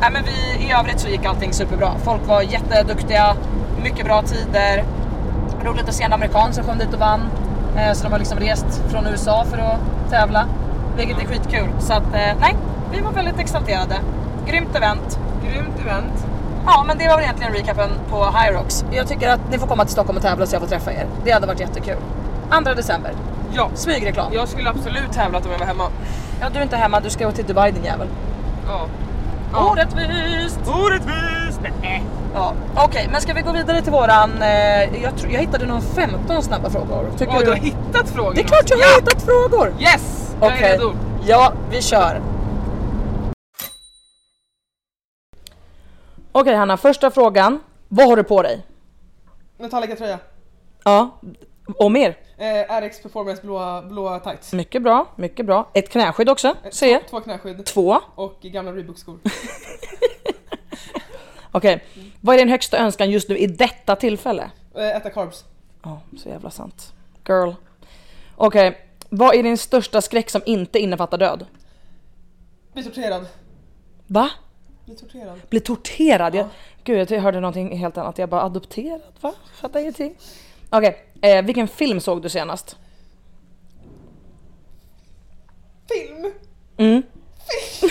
nej, men vi, i övrigt så gick allting superbra. Folk var jätteduktiga, mycket bra tider. Roligt att se en amerikan som kom dit och vann. Eh, så de har liksom rest från USA för att tävla. Vilket är skitkul. Så att, eh, nej, vi var väldigt exalterade. grymt event. Grymt event. Ja, men det var väl egentligen recapen på Hyrox. Jag tycker att ni får komma till Stockholm och tävla så jag får träffa er. Det hade varit jättekul. 2 december. Ja, Smygreklam. jag skulle absolut tävlat om jag var hemma. Ja, du är inte hemma, du ska gå till Dubai din jävel. Ja. Orättvist! Orättvist! Nej. Ja, okej, men ska vi gå vidare till våran... Eh, jag, tror, jag hittade nog 15 snabba frågor. Tycker Åh, du? du har hittat frågor? Det är klart jag har ja. hittat frågor! Yes! Jag Okej. är redo. Ja, vi kör. Okej Hanna, första frågan. Vad har du på dig? Metallica tröja. Ja, och mer. Eh, RX Performance blåa, blåa tights. Mycket bra, mycket bra. Ett knäskydd också, ser jag. Två knäskydd. Två. Och gamla Reebok-skor. *laughs* Okej, vad är din högsta önskan just nu i detta tillfälle? Eh, äta carbs. Ja, så jävla sant. Girl. Okej, vad är din största skräck som inte innefattar död? Bli torterad. Va? Bli torterad. Bli torterad? Jag, Ja. gud, jag hörde någonting helt annat. Jag bara adopterad, va? Fattar ingenting. Okej, eh, vilken film såg du senast? Film! Mm. Jag *laughs*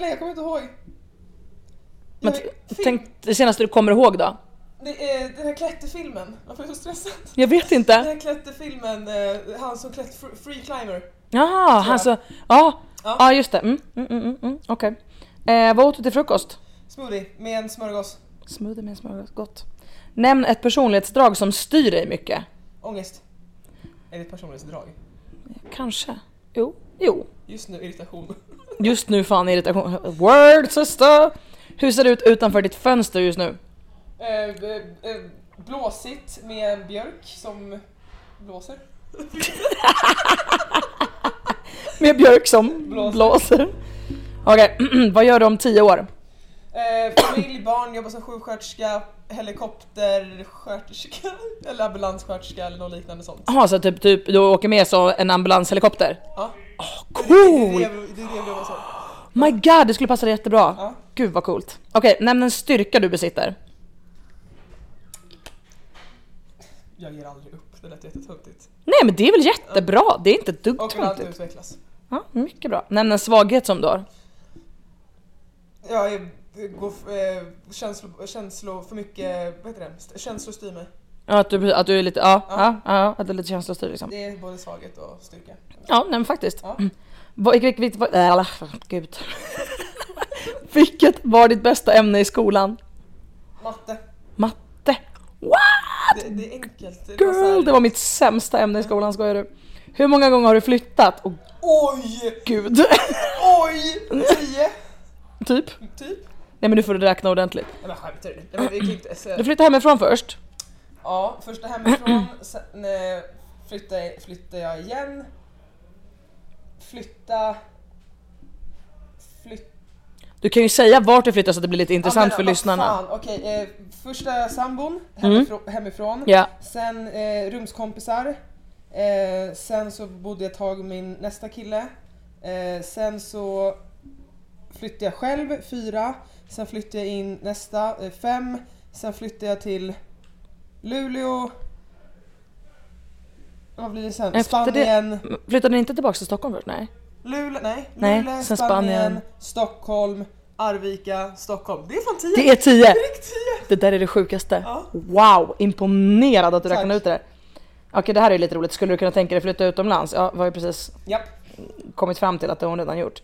inte, jag, kommer inte ihåg. Men tänk det senaste du kommer ihåg då? Det är den här klätterfilmen. Varför är jag så stressad? Jag vet Den inte. här klätterfilmen, eh, han som klätt, fr- Free Climber. Jaha, han så... Ja, Ja. just det. Mm, mm, mm, mm, mm. Okej. Eh, vad åt du till frukost? Smoothie med en smörgås. Smoothie med smörgås, gott. Nämn ett personlighetsdrag som styr dig mycket. Ångest. Är det ett personlighetsdrag? Kanske. Jo. Jo. Just nu irritation. Just nu fan irritation. Word sister! Hur ser det ut utanför ditt fönster just nu? Eh, eh, eh, blåsigt med en björk som blåser. *laughs* Med björk som blåser. Blåser. Okej, *clears throat* vad gör du om tio år? Eh, familj, barn, jobbar som sjuksköterska, helikoptersköterska *laughs* eller ambulanssköterska eller något liknande sånt. Jaha, så typ, typ du åker med så en ambulanshelikopter? Ja. Cool! Det är det jag- det är det jag jobbar som. My god, det skulle passa dig jättebra. Ja. Gud vad coolt. Okej, nämn en styrka du besitter. Jag ger aldrig upp, det lät jättetöntigt. Nej men det är väl jättebra, det är inte ett dugg Och töntigt. utvecklas. Ja, mycket bra. Nämn en svaghet som du har. Jag är, går, eh, känslo, känslo, för mycket, vad heter det? St- Känslor styr mig. Ja, att du, att du är lite, ja, ja, Ja. att du är lite känslostyrd liksom. Det är både svaghet och styrka. Ja, nej men faktiskt. Ja. Vad, vilket, vilket, vad, äh, gud. *laughs* vilket var ditt bästa ämne i skolan? Matte. Matte. What? Det, det är enkelt. Det var Girl, det var mitt sämsta ämne i skolan, skojar du? Hur många gånger har du flyttat? Och Oj! gud, Oj! Tio! typ. Typ. Nej men nu får du räkna ordentligt. Nej men skämtar du? Nej, men vi kan inte... Så, Du flyttade hemifrån först. Ja, första hemifrån, *clears throat* sen eh, flyttade, flyttade jag igen. Flytta... Flytta... Du kan ju säga vart du flyttar så att det blir lite intressant men för vad lyssnarna. Fan, okej. eh, första sambon hemifrån. hemifrån. Ja. Sen eh, rumskompisar. Eh, sen så bodde jag ett tag med min nästa kille. Eh, sen så flyttade jag själv, fyra. Sen flyttade jag in nästa, eh, fem. Sen flyttade jag till Luleå. Vad blir det sen? Efter det- Spanien. Flyttade ni inte tillbaka till Stockholm först? Nej. Luleå, nej. Nej, Luleå, sen Spanien, Spanien. Stockholm, Arvika, Stockholm. Det är fan tio! Det är 10! Direkt tio! Det där är det sjukaste. Ja. Wow, imponerad att du Tack. räknade ut det där. Okej, det här är lite roligt. Skulle du kunna tänka dig flytta utomlands? Ja, vi har ju precis Japp. kommit fram till att det har hon redan gjort.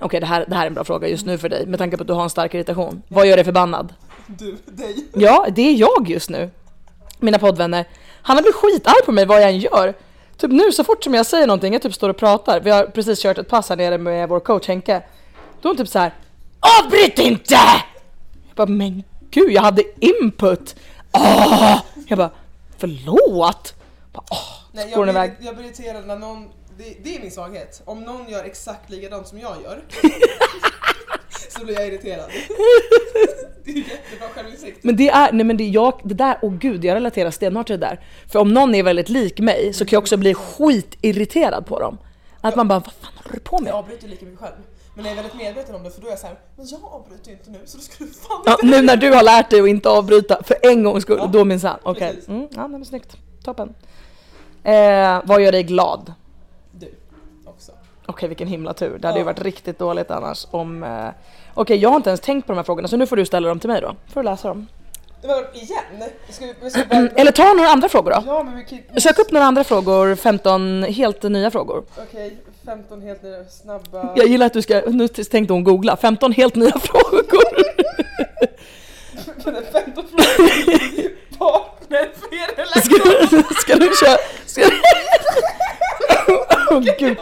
Okej, det här, det här är en bra fråga just nu för dig med tanke på att du har en stark irritation. Vad gör dig förbannad? Du, dig. Ja, det är jag just nu. Mina poddvänner. Han har blivit skitarg på mig vad jag än gör. Typ nu så fort som jag säger någonting, jag typ står och pratar. Vi har precis kört ett pass här nere med vår coach Henke. Då är hon typ så här. Avbryt inte! Jag bara, men gud jag hade input. Åh! Jag bara, förlåt? Bara, Åh, Nej, jag, blir, jag blir irriterad när någon, det, det är min svaghet. Om någon gör exakt likadant som jag gör *laughs* så blir jag irriterad. *laughs* Det är jättebra självinsikt. Men det är, nej men det är jag, det där, åh gud jag relaterar stenhårt till det där. För om någon är väldigt lik mig så kan jag också bli skitirriterad på dem. Att man bara, vad fan håller du på med? Jag avbryter lika mycket själv. Men jag är väldigt medveten om det för då är jag såhär, men jag avbryter ju inte nu så då ska du fan Ja, nu när du har lärt dig att inte avbryta för en gångs skull, Ja, då minsann. Okej, precis. mm, ja men snyggt. Toppen. Eh, vad gör dig glad? Okej vilken himla tur, det hade ju varit riktigt dåligt annars om... Eh... Okej jag har inte ens tänkt på de här frågorna så nu får du ställa dem till mig då, får du läsa dem. Det var igen? Ska vi, vi ska bara, Eller ta några andra frågor då. Ja men vi kan Sök upp några andra frågor, 15 helt nya frågor. Okej, 15 helt nya snabba. Jag gillar att du ska, nu tänkte hon googla, 15 helt nya *laughs* frågor. 15 frågor. Partner, eller Ska, ska du köra... Ska du... Åh gud.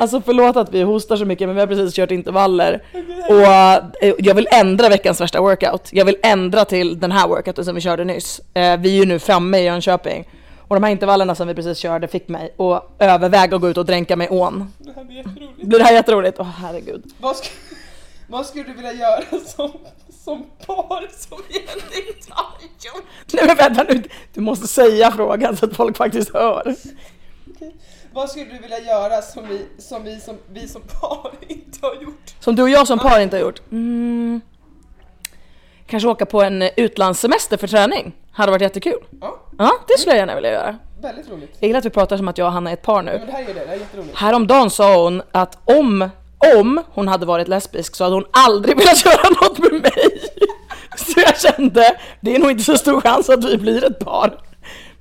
Alltså förlåt att vi hostar så mycket men vi har precis kört intervaller och eh, jag vill ändra veckans värsta workout. Jag vill ändra till den här workouten som vi körde nyss. Eh, vi är ju nu framme i Jönköping och de här intervallerna som vi precis körde fick mig att överväga att gå ut och dränka mig i ån. Det här blir jätteroligt. Blir det här jätteroligt? Åh herregud. Vad, sk *laughs* vad skulle du vilja göra som, som par som egentligen inte har gjort? Nej men vänta nu, du måste säga frågan så att folk faktiskt hör. Vad skulle du vilja göra som vi som, vi som, vi som par *laughs* inte har gjort? Som du och jag som par inte har gjort? Mm. Kanske åka på en utlandssemester för träning. Hade varit jättekul. Ja, Ja, det skulle jag gärna vilja göra. väldigt roligt. Jag gillar att vi pratar som att jag och Hanna är ett par nu. Men det här är det, det här är jätteroligt. Häromdagen sa hon att om, om hon hade varit lesbisk så hade hon aldrig *laughs* velat göra något med mig. *laughs* Så jag kände, det är nog inte så stor chans att vi blir ett par.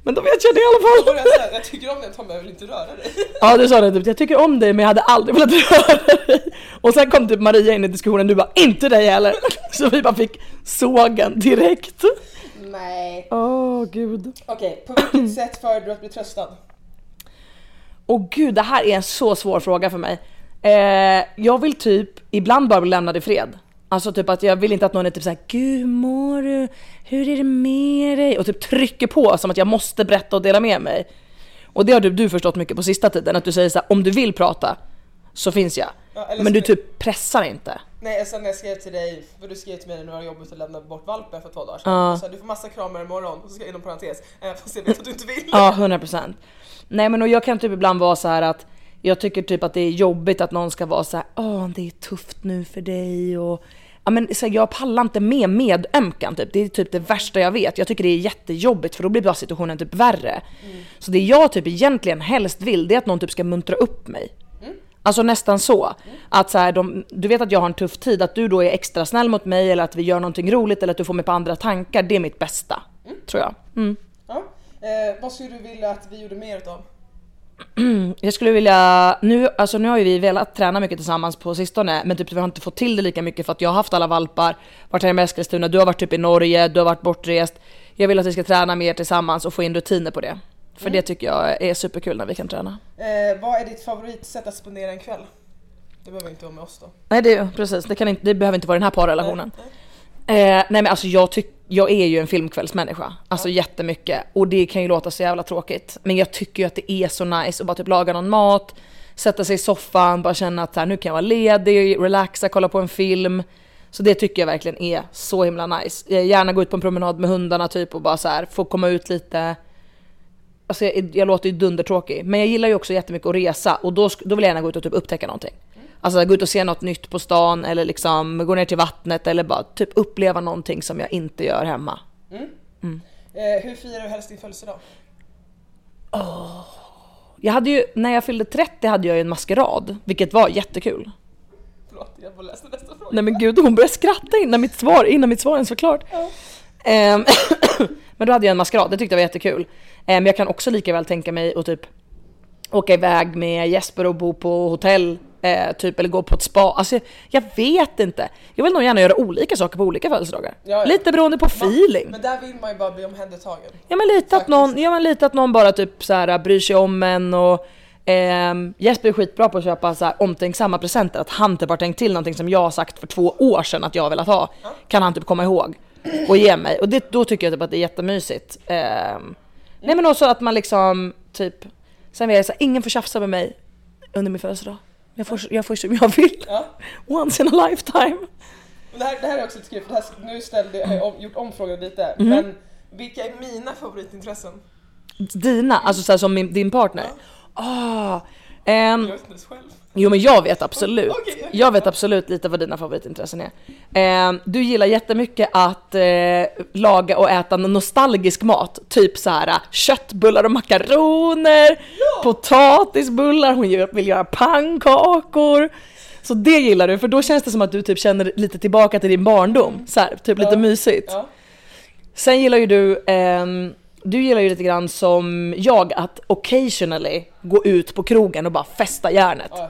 Men då vet jag det i alla fall. jag säga, jag tycker om dig Tommy, jag vill inte röra dig. Ja du sa det typ, jag tycker om dig men jag hade aldrig velat röra dig. Och sen kom typ Maria in i diskussionen, du bara inte dig heller. Så vi bara fick sågen direkt. Nej. Åh gud. Okej, på vilket sätt föredrar du att bli tröstad? Och gud, det här är en så svår fråga för mig. Eh, jag vill typ ibland bara bli lämnad i fred. Alltså typ att jag vill inte att någon är typ såhär Gud hur mår du? Hur är det med dig? Och typ trycker på som att jag måste berätta och dela med mig. Och det har typ du förstått mycket på sista tiden, att du säger såhär om du vill prata så finns jag. Ja, Men du så- typ pressar inte. Nej, sen när jag skrev till dig, för du skrev till mig när du var jobbigt att lämna bort valpen för två dagar sedan. Ja. Du sa du får massa kramar imorgon, och så ska jag inom parentes, eh, fast jag vet att du inte vill. Ja, 100%. Nej men och jag kan typ ibland vara så här att jag tycker typ att det är jobbigt att någon ska vara så här, åh det är tufft nu för dig och ja men så jag pallar inte med medömkan typ. Det är typ det värsta jag vet. Jag tycker det är jättejobbigt för då blir bara situationen typ värre. Så det jag typ egentligen helst vill det är att någon typ ska muntra upp mig. Alltså nästan så. Att så här, de, du vet att jag har en tuff tid, att du då är extra snäll mot mig eller att vi gör någonting roligt eller att du får mig på andra tankar. Det är mitt bästa. Tror jag. Mm. Ja. Eh, vad skulle du vilja att vi gjorde mer utav? *clears throat* Jag skulle vilja, nu, alltså nu har ju vi velat träna mycket tillsammans på sistone men typ vi har inte fått till det lika mycket för att jag har haft alla valpar, varit hemma i Eskilstuna, du har varit typ i Norge, du har varit bortrest. Jag vill att vi ska träna mer tillsammans och få in rutiner på det. För det tycker jag är superkul när vi kan träna. Eh, vad är ditt favoritsätt att spendera en kväll? Det behöver inte vara med oss då. Nej det, precis, det, kan inte, det behöver inte vara den här parrelationen. Eh, nej men alltså jag, tyck, jag är ju en filmkvällsmänniska, alltså jättemycket. Och det kan ju låta så jävla tråkigt. Men jag tycker ju att det är så nice att bara typ laga någon mat, sätta sig i soffan, bara känna att här, nu kan jag vara ledig, relaxa, kolla på en film. Så det tycker jag verkligen är så himla nice. Jag gärna gå ut på en promenad med hundarna typ och bara så här, få komma ut lite. Alltså jag, jag låter ju dundertråkig, men jag gillar ju också jättemycket att resa och då, då vill jag gärna gå ut och typ upptäcka någonting. Alltså gå ut och se något nytt på stan eller liksom gå ner till vattnet eller bara typ uppleva någonting som jag inte gör hemma. Eh, hur firar du helst din födelsedag? Jag hade ju, när jag fyllde 30 hade jag ju en maskerad, vilket var jättekul. Förlåt, jag får läsa nästa fråga. Nej men gud, hon började skratta innan mitt svar, innan mitt svar ens var klart. Ehm, *coughs* men då hade jag en maskerad, det tyckte jag var jättekul. Eh, Men jag kan också lika väl tänka mig att typ åka iväg med Jesper och bo på hotell, eh, typ, eller gå på ett spa. Alltså jag vet inte. Jag vill nog gärna göra olika saker på olika födelsedagar. Ja, ja. Lite beroende på feeling. Men där vill man ju bara bli omhändertagen. Ja men lite att någon, ja, men lite att någon bara typ så här bryr sig om en och ehm, Jesper är skitbra på att köpa så här omtänksamma presenter, att han typ har tänkt till någonting som jag har sagt för två år sedan att jag har velat ha. Kan han typ komma ihåg och ge mig och det, då tycker jag typ att det är jättemysigt. Ehm, nej men också att man liksom typ, sen vill jag säga ingen får tjafsa med mig under min födelsedag. Jag får, jag får som jag vill. Ja. Once in a lifetime. Det, här, det här är också lite kul, för här, nu ställde jag, jag gjort om frågan lite. Mhm. Men vilka är mina favoritintressen? Dina, alltså så som min, din partner? Ah, Själv. Jo men jag vet absolut. *laughs* Jag vet absolut lite vad dina favoritintressen är. Eh, du gillar jättemycket att eh, laga och äta nostalgisk mat. Typ så här köttbullar och makaroner, potatisbullar, hon vill göra pannkakor. Så det gillar du, för då känns det som att du typ känner lite tillbaka till din barndom. Så här, typ lite Ja. mysigt. Ja. Sen gillar ju du, ehm, du gillar ju lite grann som jag att occasionally gå ut på krogen och bara festa järnet. Ja.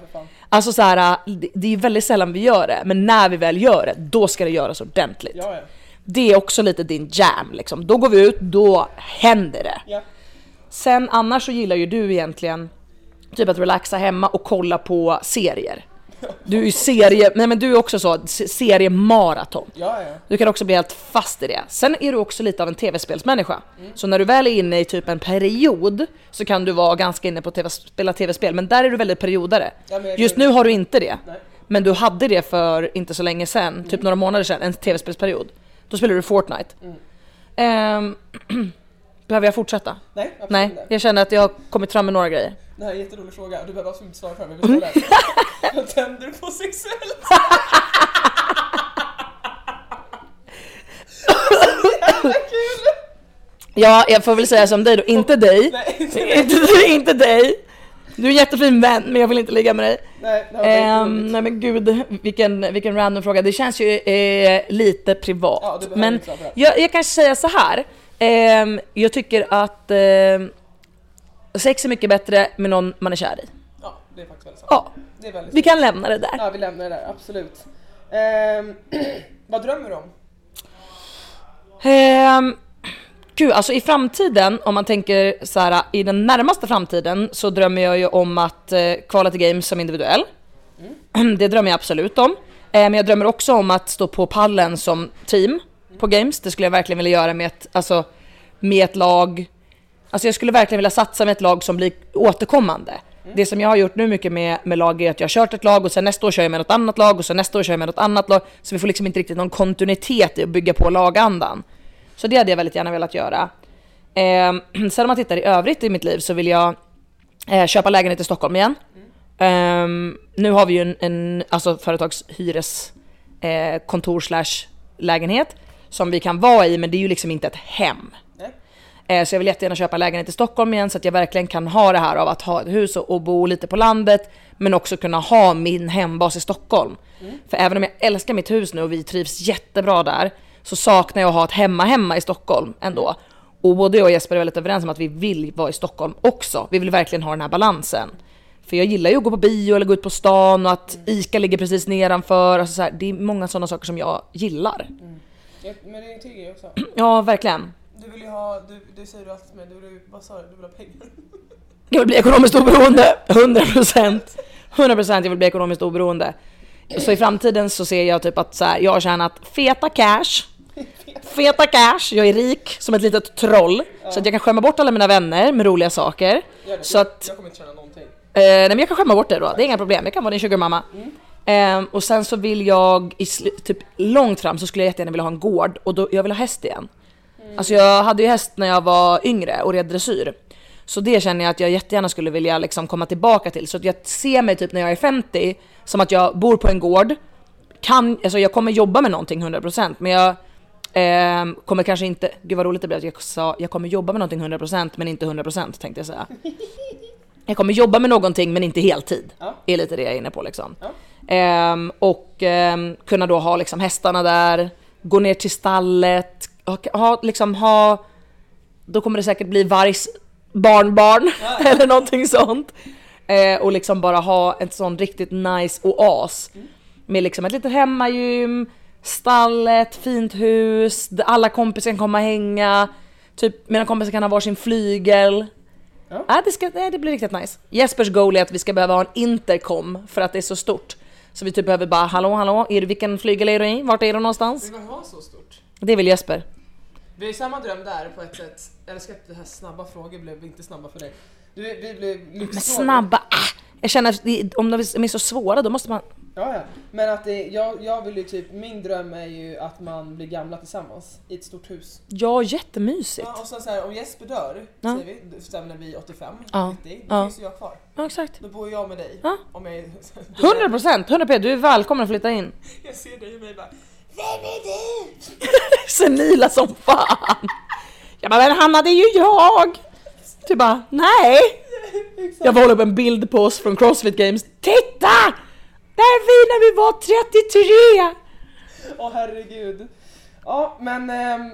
Alltså så här, det är väldigt sällan vi gör det, men när vi väl gör det, då ska det göras ordentligt. Ja, ja. Det är också lite din jam liksom. Då går vi ut, då händer det. Sen annars så gillar ju du egentligen typ att relaxa hemma och kolla på serier. Du är ju serie, nej men du är också så, se- seriemaraton. Ja, ja. Du kan också bli helt fast i det. Sen är du också lite av en tv-spelsmänniska. Så när du väl är inne i typ en period så kan du vara ganska inne på TV, spela tv-spel, men där är du väldigt periodare. Ja, Just nu har du inte det. Nej. Men du hade det för inte så länge sedan, typ några månader sedan, en tv-spelsperiod. Då spelade du Fortnite. Ehm, *clears throat* behöver jag fortsätta? Nej, absolut Nej, inte. jag känner att jag har kommit fram med några grejer. Det här är en jätterolig fråga och du behöver absolut inte svara för mig. Jag vill svara där. *laughs* Vad tänder du på sexuellt? Jävla kul! Ja, jag får väl säga som dig då, inte dig. *laughs* Nej, *laughs* inte inte, inte dig. Du är en jättefin vän, men jag vill inte ligga med dig. Nej, var väldigt Ehm, nej men gud, vilken, vilken random fråga. Det känns ju eh, lite privat. Ja, men på jag, jag kanske säga så här. Ehm, jag tycker att ehm, sex är mycket bättre med någon man är kär i. Ja, det är faktiskt väldigt sant. Ja, Det är väldigt vi kan lämna det där. Ja, vi lämnar det där, absolut. Ehm, *clears throat* vad drömmer du om? Ehm, gud, alltså i framtiden, om man tänker så här, i den närmaste framtiden så drömmer jag ju om att eh, kvala till games som individuell. *clears throat* Det drömmer jag absolut om. Eh, men jag drömmer också om att stå på pallen som team på games. Det skulle jag verkligen vilja göra med ett, alltså, med ett lag. Alltså jag skulle verkligen vilja satsa med ett lag som blir återkommande. Det som jag har gjort nu mycket med, med lag är att jag har kört ett lag och sen nästa år kör jag med något annat lag och sen nästa år kör jag med något annat lag. Så vi får liksom inte riktigt någon kontinuitet i att bygga på lagandan. Så det hade jag väldigt gärna velat göra. Eh, *clears throat* sen om man tittar i övrigt i mitt liv så vill jag eh, köpa lägenhet i Stockholm igen. Ehm, nu har vi ju en, en alltså företagshyres eh, kontor slash lägenhet som vi kan vara i men det är ju liksom inte ett hem. Nej? Eh, Så jag vill jättegärna köpa lägenhet i Stockholm igen så att jag verkligen kan ha det här av att ha ett hus och, bo lite på landet men också kunna ha min hembas i Stockholm. För även om jag älskar mitt hus nu och vi trivs jättebra där så saknar jag att ha ett hemma-hemma i Stockholm ändå. Och både jag och Jesper är väldigt överens om att vi vill vara i Stockholm också. Vi vill verkligen ha den här balansen. För jag gillar ju att gå på bio eller gå ut på stan och att ICA ligger precis nedanför. Alltså så här, det är många sådana saker som jag gillar. Ja, men det till grej också. *clears throat* Ja, verkligen. Du vill ju ha, du, det säger du alltid med, du vill, ju- vad sa du, du vill ha pengar? *laughs* Jag vill bli ekonomiskt oberoende, 100%. 100% jag vill bli ekonomiskt oberoende. Så i framtiden så ser jag typ att så här, jag har tjänat feta cash. Feta cash, jag är rik som ett litet troll. Så att jag kan skämma bort alla mina vänner med roliga saker. Gör det. Så jag, att, jag kommer inte tjäna någonting. eh, nej men jag kan skämma bort det då, det är inga problem. Jag kan vara din sugarmamma. Ehm, och sen så vill jag, i typ långt fram så skulle jag jättegärna vilja ha en gård och då, jag vill ha häst igen. Alltså jag hade ju häst när jag var yngre och red dressyr. Så det känner jag att jag jättegärna skulle vilja liksom komma tillbaka till. Så att jag ser mig typ när jag är 50 som att jag bor på en gård. Kan, alltså jag kommer jobba med någonting 100% men jag ehm, kommer kanske inte, gud vad roligt det blev att jag sa jag kommer jobba med någonting 100% men inte 100% tänkte jag säga. *laughs* Jag kommer jobba med någonting men inte heltid. Ja. Är lite det jag är inne på liksom. Ja. Ehm, och ehm, kunna då ha liksom hästarna där, gå ner till stallet, ha, ha, liksom ha, då kommer det säkert bli vargs barnbarn *laughs* eller någonting sånt. Eh, och liksom bara ha ett sån riktigt nice oas. Med liksom ett litet hemmagym, stallet, fint hus, alla kompisar kan komma och hänga. Typ mina kompisar kan ha varsin flygel. Ja. Ja. det, ska, nej, det blir riktigt nice. Jespers goal är att vi ska behöva ha en intercom för att det är så stort. Så vi typ behöver bara hallå hallå, är du, vilken flygel är du i? Vart är du någonstans? Vill man ha så stort? Det vill Jesper. Vi har ju samma dröm där på ett sätt. Jag älskar att det här snabba frågor blev inte snabba för dig. Du, vi blev Men lyxfrågor. snabba, ah, jag känner att det, om de är så svåra då måste man Ja, ja. Men att det, jag, jag vill ju typ, min dröm är ju att man blir gamla tillsammans i ett stort hus. Ja, jättemysigt. Ja, och så, så här, om Jesper dör, Ja. säger vi, sen när vi är 85, Ja. 90, då Ja. finns ju jag kvar. Ja, exakt. Då bor jag med dig. Ja. Om jag, 100 procent, 100 p. Du är välkommen att flytta in. *laughs* jag ser dig och mig bara Vem är du? *laughs* Senila som fan. Jag bara, men Hanna det är ju jag. Du bara, nej. Exakt. Jag får hålla upp en bild på oss från Crossfit Games. Titta! Där är vi när vi var 33! Åh herregud. Ja men ehm,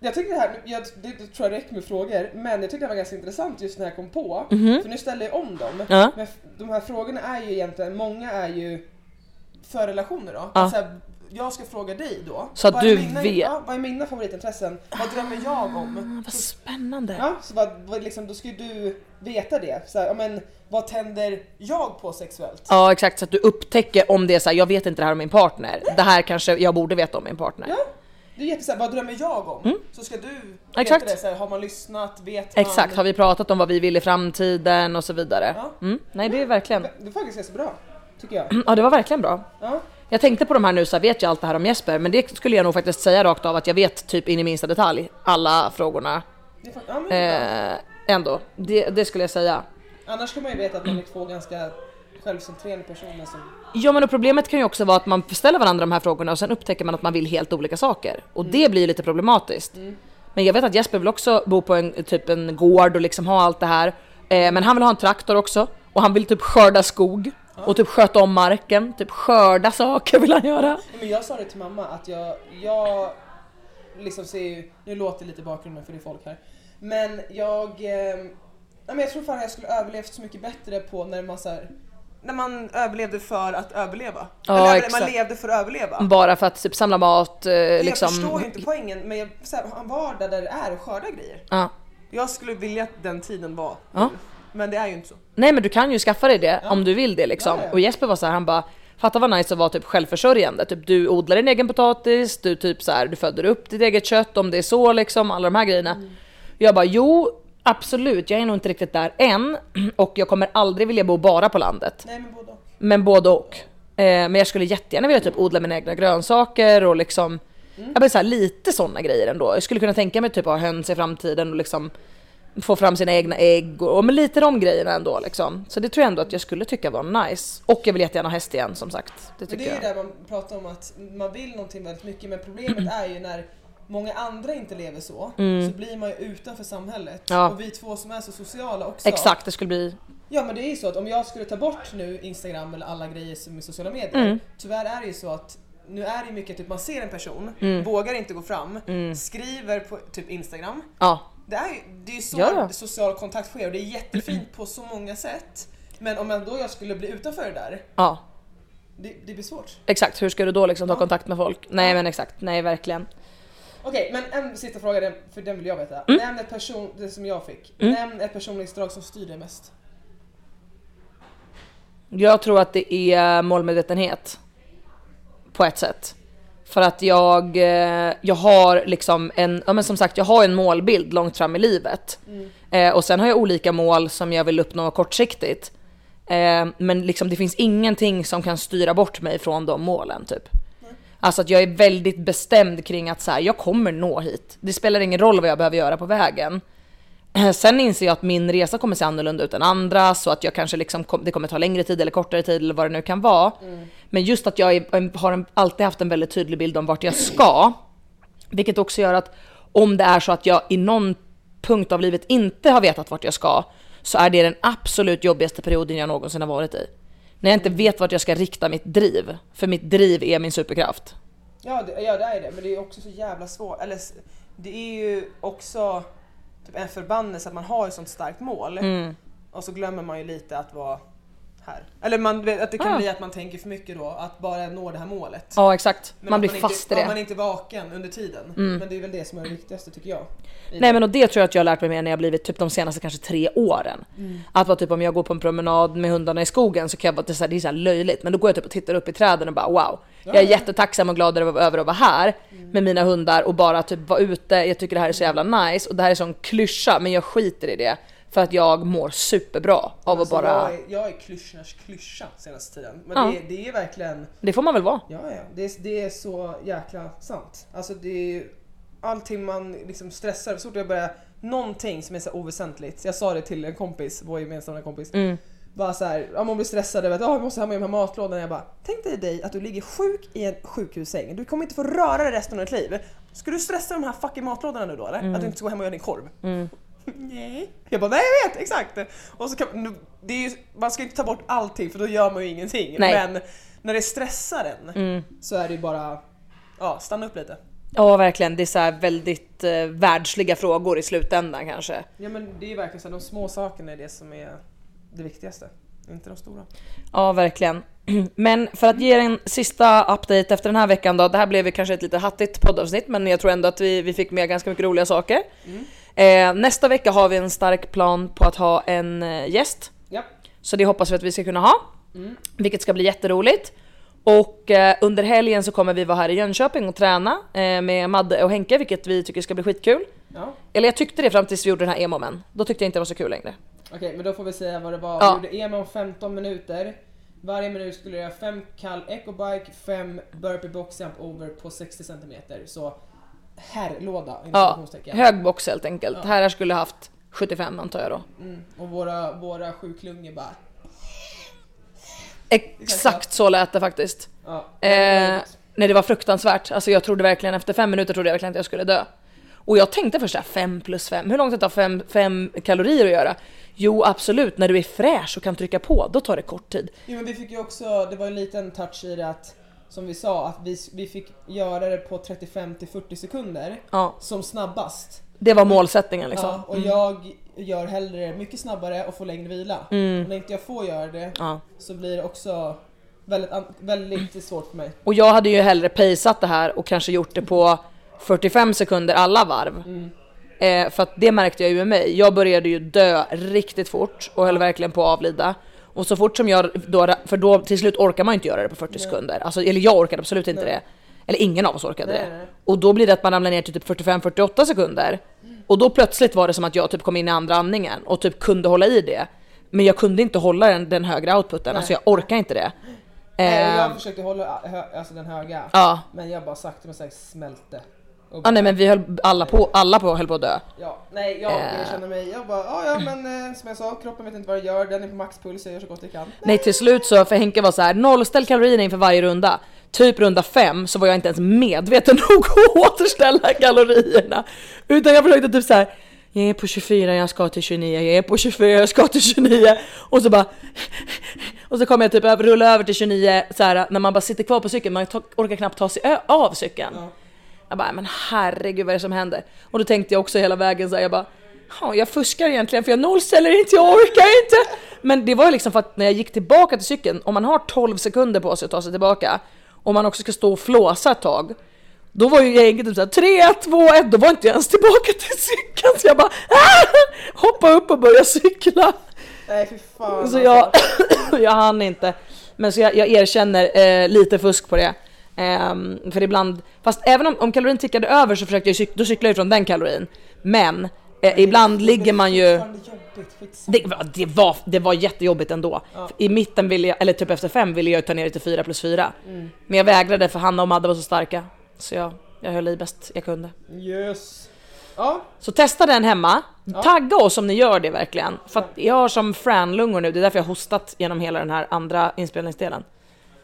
jag tycker det här, jag, det, det tror jag räcker med frågor, men jag tyckte det var ganska intressant just när jag kom på. För nu ställer jag om dem. Ja. Men de här frågorna är ju egentligen, många är ju för relationer då. Ja. Alltså, jag ska fråga dig då. Så att du mina, vet. Ja, vad är mina favoritintressen? Vad drömmer jag om? Vad spännande. Ja, så vad, vad liksom, då ska ju du veta det. Så här, men, vad tänder jag på sexuellt? Ja exakt, så att du upptäcker om det är så här, jag vet inte det här om min partner. Det här kanske jag borde veta om min partner. Ja, det är jättesåhär, vad drömmer jag om? Så ska du veta Mm. Exakt. det, så här, har man lyssnat, vet man? Exakt, har vi pratat om vad vi vill i framtiden och så vidare. Ja. Mm. Nej det är verkligen, Det är faktiskt ganska bra, tycker jag. ja det var verkligen bra. Ja. Jag tänkte på de här nu så här, vet jag allt det här om Jesper, men det skulle jag nog faktiskt säga rakt av att jag vet typ in i minsta detalj alla frågorna. Det ja, det. Eh, ändå, det, det skulle jag säga. Annars kan man ju veta att man är två ganska självcentrerade personer som... Ja men och problemet kan ju också vara att man ställer varandra de här frågorna och sen upptäcker man att man vill helt olika saker. Och det blir lite problematiskt. Men jag vet att Jesper vill också bo på en, typ en gård och liksom ha allt det här. Eh, men han vill ha en traktor också. Och han vill typ skörda skog. Och typ sköta om marken. Typ skörda saker vill han göra. Men jag sa det till mamma att jag, jag liksom ser ju, nu låter det lite i bakgrunden för det är folk här. Men jag, eh, jag tror fan jag skulle överlevt så mycket bättre på när man så här, när man överlevde för att överleva. Ja, Eller när man levde för att överleva. Bara för att typ samla mat, eh, Jag liksom. förstår ju inte poängen men jag, så här, en vardag där det är att skörda grejer. Ja. Jag skulle vilja att den tiden var Ja. Men det är ju inte så. Nej men du kan ju skaffa dig det om du vill det liksom. Och Jesper var så här, han bara Fatta vad nice att vara typ självförsörjande. Typ du odlar din egen potatis, du typ så här, du föder upp ditt eget kött om det är så liksom, alla de här grejerna. Mm. Jag bara jo, absolut, jag är nog inte riktigt där än och jag kommer aldrig vilja bo bara på landet. Nej men både och. Men både och. Eh, men jag skulle jättegärna vilja typ odla mina egna grönsaker och liksom Mm. jag bara så här, lite sådana grejer ändå. Jag skulle kunna tänka mig typ ha höns i framtiden och liksom få fram sina egna ägg och, och med lite de grejerna ändå liksom. Så det tror jag ändå att jag skulle tycka var nice. Och jag vill jättegärna ha häst igen som sagt. Det Men tycker det är ju jag. där man pratar om att man vill någonting väldigt mycket men problemet *clears throat* är ju när många andra inte lever så, så blir man ju utanför samhället. Mm. Ja. Och vi två som är så sociala också. Exakt, det skulle bli... Ja men det är ju så att om jag skulle ta bort nu Instagram eller alla grejer som är sociala medier. Mm. Tyvärr är det ju så att nu är det ju mycket typ man ser en person, Mm. vågar inte gå fram, skriver på typ Instagram. Ja, Det är ju, det är så Ja, ja. social kontakt sker och det är jättefint på så många sätt. Men om jag då jag skulle bli utanför det där, ja. det, det blir svårt. Exakt, hur ska du då liksom ta kontakt med folk? Nej men exakt, nej verkligen. Okej, men en sista fråga, för den vill jag veta. Mm. Nämn ett person, det som jag fick. Nämn ett personlighetsdrag som styr dig mest. Jag tror att det är målmedvetenhet. På ett sätt. För att jag, eh, jag har liksom en, ja men som sagt jag har en målbild långt fram i livet. Eh, och sen har jag olika mål som jag vill uppnå kortsiktigt. Eh, men liksom det finns ingenting som kan styra bort mig från de målen typ. Alltså att jag är väldigt bestämd kring att så här, jag kommer nå hit. Det spelar ingen roll vad jag behöver göra på vägen. *clears throat* Sen inser jag att min resa kommer se annorlunda ut än andra så att jag kanske liksom det kommer ta längre tid eller kortare tid eller vad det nu kan vara. Men just att jag är, har en, alltid haft en väldigt tydlig bild om vart jag ska. Vilket också gör att om det är så att jag i någon punkt av livet inte har vetat vart jag ska så är det den absolut jobbigaste perioden jag någonsin har varit i. När jag inte vet vart jag ska rikta mitt driv. För mitt driv är min superkraft. Ja det, ja, det är det, men det är också så jävla svårt. Eller det är ju också typ en förbannelse att man har ett sånt starkt mål Mm. och så glömmer man ju lite att vara här. Eller man, att det kan Ja. bli att man tänker för mycket då, att bara nå det här målet. Ja exakt, Men man blir inte, fast i ja, det. man är inte vaken under tiden. Men det är väl det som är det viktigaste tycker jag. I Nej men och det tror jag att jag har lärt mig mer när jag blivit typ de senaste kanske tre åren. Att vara typ om jag går på en promenad med hundarna i skogen så kan jag vara det så här, det är så löjligt men då går jag typ och tittar upp i träden och bara wow. Jag är jättetacksam och glad över, att vara här med mina hundar och bara typ vara ute. Jag tycker det här är så jävla nice och det här är sån klyscha men jag skiter i det. För att jag mår superbra av Alltså, att bara... jag, är, jag är klyschornas klyscha senaste tiden. Men Ja. det, det är verkligen, Det får man väl vara? ja ja, det är, det är så jäkla sant. Alltså det är allting man liksom stressar, så fort jag börjar, någonting som är så oväsentligt. Jag sa det till en kompis, vår gemensamma kompis. Mm. Bara så här, ja, man blir stressad över att oh, jag måste ha med de här matlådorna. Jag bara, tänk dig dig att du ligger sjuk i en sjukhussäng. Du kommer inte få röra dig resten av ditt liv. Ska du stressa de här fucking matlådorna nu då eller? Att du inte ska gå hem och göra din korv? Mm. Nej. Jag bara, nej jag vet exakt. Och så kan, nu- det är ju, man ska inte ta bort allting för då gör man ju ingenting. Nej. Men när det stressar en Mm. så är det ju bara, ja stanna upp lite. Ja verkligen, det är så väldigt eh, världsliga frågor i slutändan kanske. Ja men det är ju verkligen så här, de små sakerna är det som är det viktigaste. Inte de stora. Ja verkligen. *clears throat* Men för att ge er en sista update efter den här veckan då. Det här blev ju kanske ett lite hattigt poddavsnitt men jag tror ändå att vi, vi fick med ganska mycket roliga saker. Eh, nästa vecka har vi en stark plan på att ha en eh, gäst. Ja. Så det hoppas vi att vi ska kunna ha. Vilket ska bli jätteroligt. Och eh, under helgen så kommer vi vara här i Jönköping och träna eh, med Madde och Henke vilket vi tycker ska bli skitkul. Ja. Eller jag tyckte det fram tills vi gjorde den här emomen. Då tyckte jag inte det var så kul längre. Okej, men då får vi säga vad det var. Ja. Vi gjorde EM om 15 minuter. Varje minut skulle jag göra 5 kall ecobike, 5 burpee box jump over på 60 cm. Så herrlåda, Ja, hög box helt enkelt. Ja. Här skulle haft 75 antar jag då. Mm. Och våra, våra sju klungor bara... Exakt så lät det faktiskt. Ja. Eh, nej det var fruktansvärt. Alltså jag trodde verkligen efter fem minuter trodde jag verkligen att jag skulle dö. Och jag tänkte först såhär 5 plus 5, hur långt det tar 5 kalorier att göra? Jo absolut, när du är fräsch och kan trycka på, då tar det kort tid. Jo, men vi fick ju också, det var en liten touch i det att, som vi sa, att vi, vi fick göra det på 35 till 40 sekunder Ja, som snabbast. det var målsättningen liksom. Ja, och jag gör hellre mycket snabbare och får längre vila. Och när inte jag får göra det Ja. så blir det också väldigt, väldigt svårt för mig. Och jag hade ju hellre paceat det här och kanske gjort det på 45 sekunder alla varv. Eh, för att det märkte jag ju med mig. Jag började ju dö riktigt fort och höll verkligen på att avlida. Och så fort som jag då, för då till slut orkar man ju inte göra det på 40 sekunder. Alltså, eller jag orkade absolut inte det. Eller ingen av oss orkade Nej, det. nej, nej. Och då blir det att man ramlar ner till typ 45-48 sekunder. Och då plötsligt var det som att jag typ kom in i andra andningen och typ kunde hålla i det. Men jag kunde inte hålla den, den högre outputen, alltså jag orkar inte det. Nej, och Eh, jag försökte hålla hö, alltså den höga, ja. men jag bara sakta men säkert smälte. Ja nej men vi höll alla på, alla på höll på att dö. Ja, nej jag Eh. känner mig, jag bara ja ja men eh, som jag sa, kroppen vet inte vad den gör, den är på maxpuls, jag gör så gott jag kan. Nej till slut så, för Henke var så här nollställ kalorierna inför varje runda. Typ runda fem så var jag inte ens medveten *laughs* nog att återställa kalorierna. Utan jag försökte typ så här. Jag är på 24, jag ska till 29, jag är på 24, jag ska till 29. Och så bara... *laughs* Och så kommer jag typ rulla över till 29 så här, när man bara sitter kvar på cykeln, man orkar knappt ta sig av cykeln. Ja. Jag bara, men herregud vad är det som händer? Och då tänkte jag också hela vägen så här, jag bara, ja jag fuskar egentligen för jag nollställer inte, jag orkar inte. Men det var ju liksom för att när jag gick tillbaka till cykeln, om man har 12 sekunder på sig att ta sig tillbaka, och man också ska stå och flåsa ett tag, då var ju gänget typ såhär 3, 2, 1, då var inte jag ens tillbaka till cykeln så jag bara ah! hoppa upp och börja cykla. Nej fy fan Så alltså. jag, *clears throat* jag hann inte. Men så jag, jag erkänner eh, lite fusk på det. Ehm, för ibland, fast även om, om kalorin tickade över så försökte jag cykla, då cyklade jag från den kalorin. Men eh, ibland ligger man ju... Det. Det, var- det, var, det jättejobbigt ändå. Ja. I mitten ville jag, eller typ efter fem ville jag ta ner det till fyra plus fyra. Men jag vägrade för Hanna och Madde var så starka. Så jag, jag höll i bäst jag kunde. Yes. Ja, Så testa den hemma. Ja. Tagga oss om ni gör det verkligen. För jag har som Fran-lungor nu, det är därför jag hostat genom hela den här andra inspelningsdelen.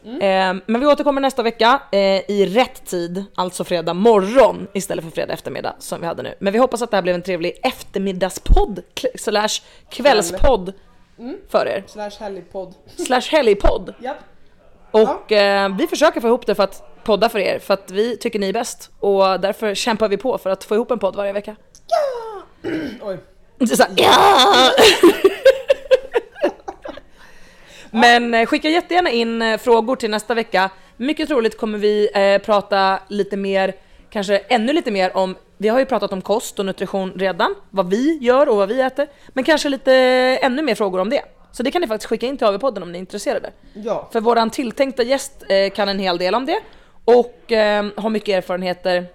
Eh, men vi återkommer nästa vecka eh, i rätt tid, alltså fredag morgon istället för fredag eftermiddag som vi hade nu. Men vi hoppas att det här blev en trevlig eftermiddagspodd slash kvällspodd för er. slash helgpodd. Slash helgpodd. *laughs* Japp. Och eh, vi försöker få ihop det för att podda för er, för att vi tycker ni är bäst. Och därför kämpar vi på för att få ihop en podd varje vecka. *clears throat* Oj. Så så här, ja! *laughs* Men eh, skicka jättegärna in eh, frågor till nästa vecka. Mycket troligt kommer vi eh, prata lite mer, kanske ännu lite mer om, vi har ju pratat om kost och nutrition redan, vad vi gör och vad vi äter. Men kanske lite eh, ännu mer frågor om det. Så det kan ni faktiskt skicka in till AV-podden om ni är intresserade. Ja. För våran tilltänkta gäst eh, kan en hel del om det och eh, har mycket erfarenheter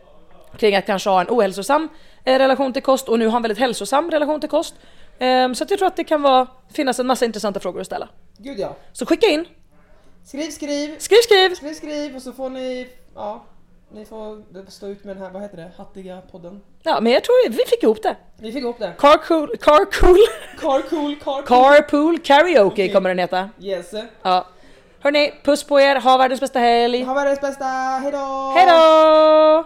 kring att kanske ha en ohälsosam relation till kost och nu har en väldigt hälsosam relation till kost. Ehm, så att jag tror att det kan vara, finnas en massa intressanta frågor att ställa. Gud ja. Så skicka in, Skriv, skriv. skriv skriv! Skriv, skriv och så får ni, ja, ni får stå ut med den här, vad heter det, hattiga podden. Ja men jag tror vi fick ihop det. Vi fick ihop det. Carcool, carcool, Carcool, carcool. carpool karaoke Okej. kommer den heta. Yes. Ja. Hörni, puss på er, ha världens bästa helg. Ha världens bästa, hejdå! Hejdå!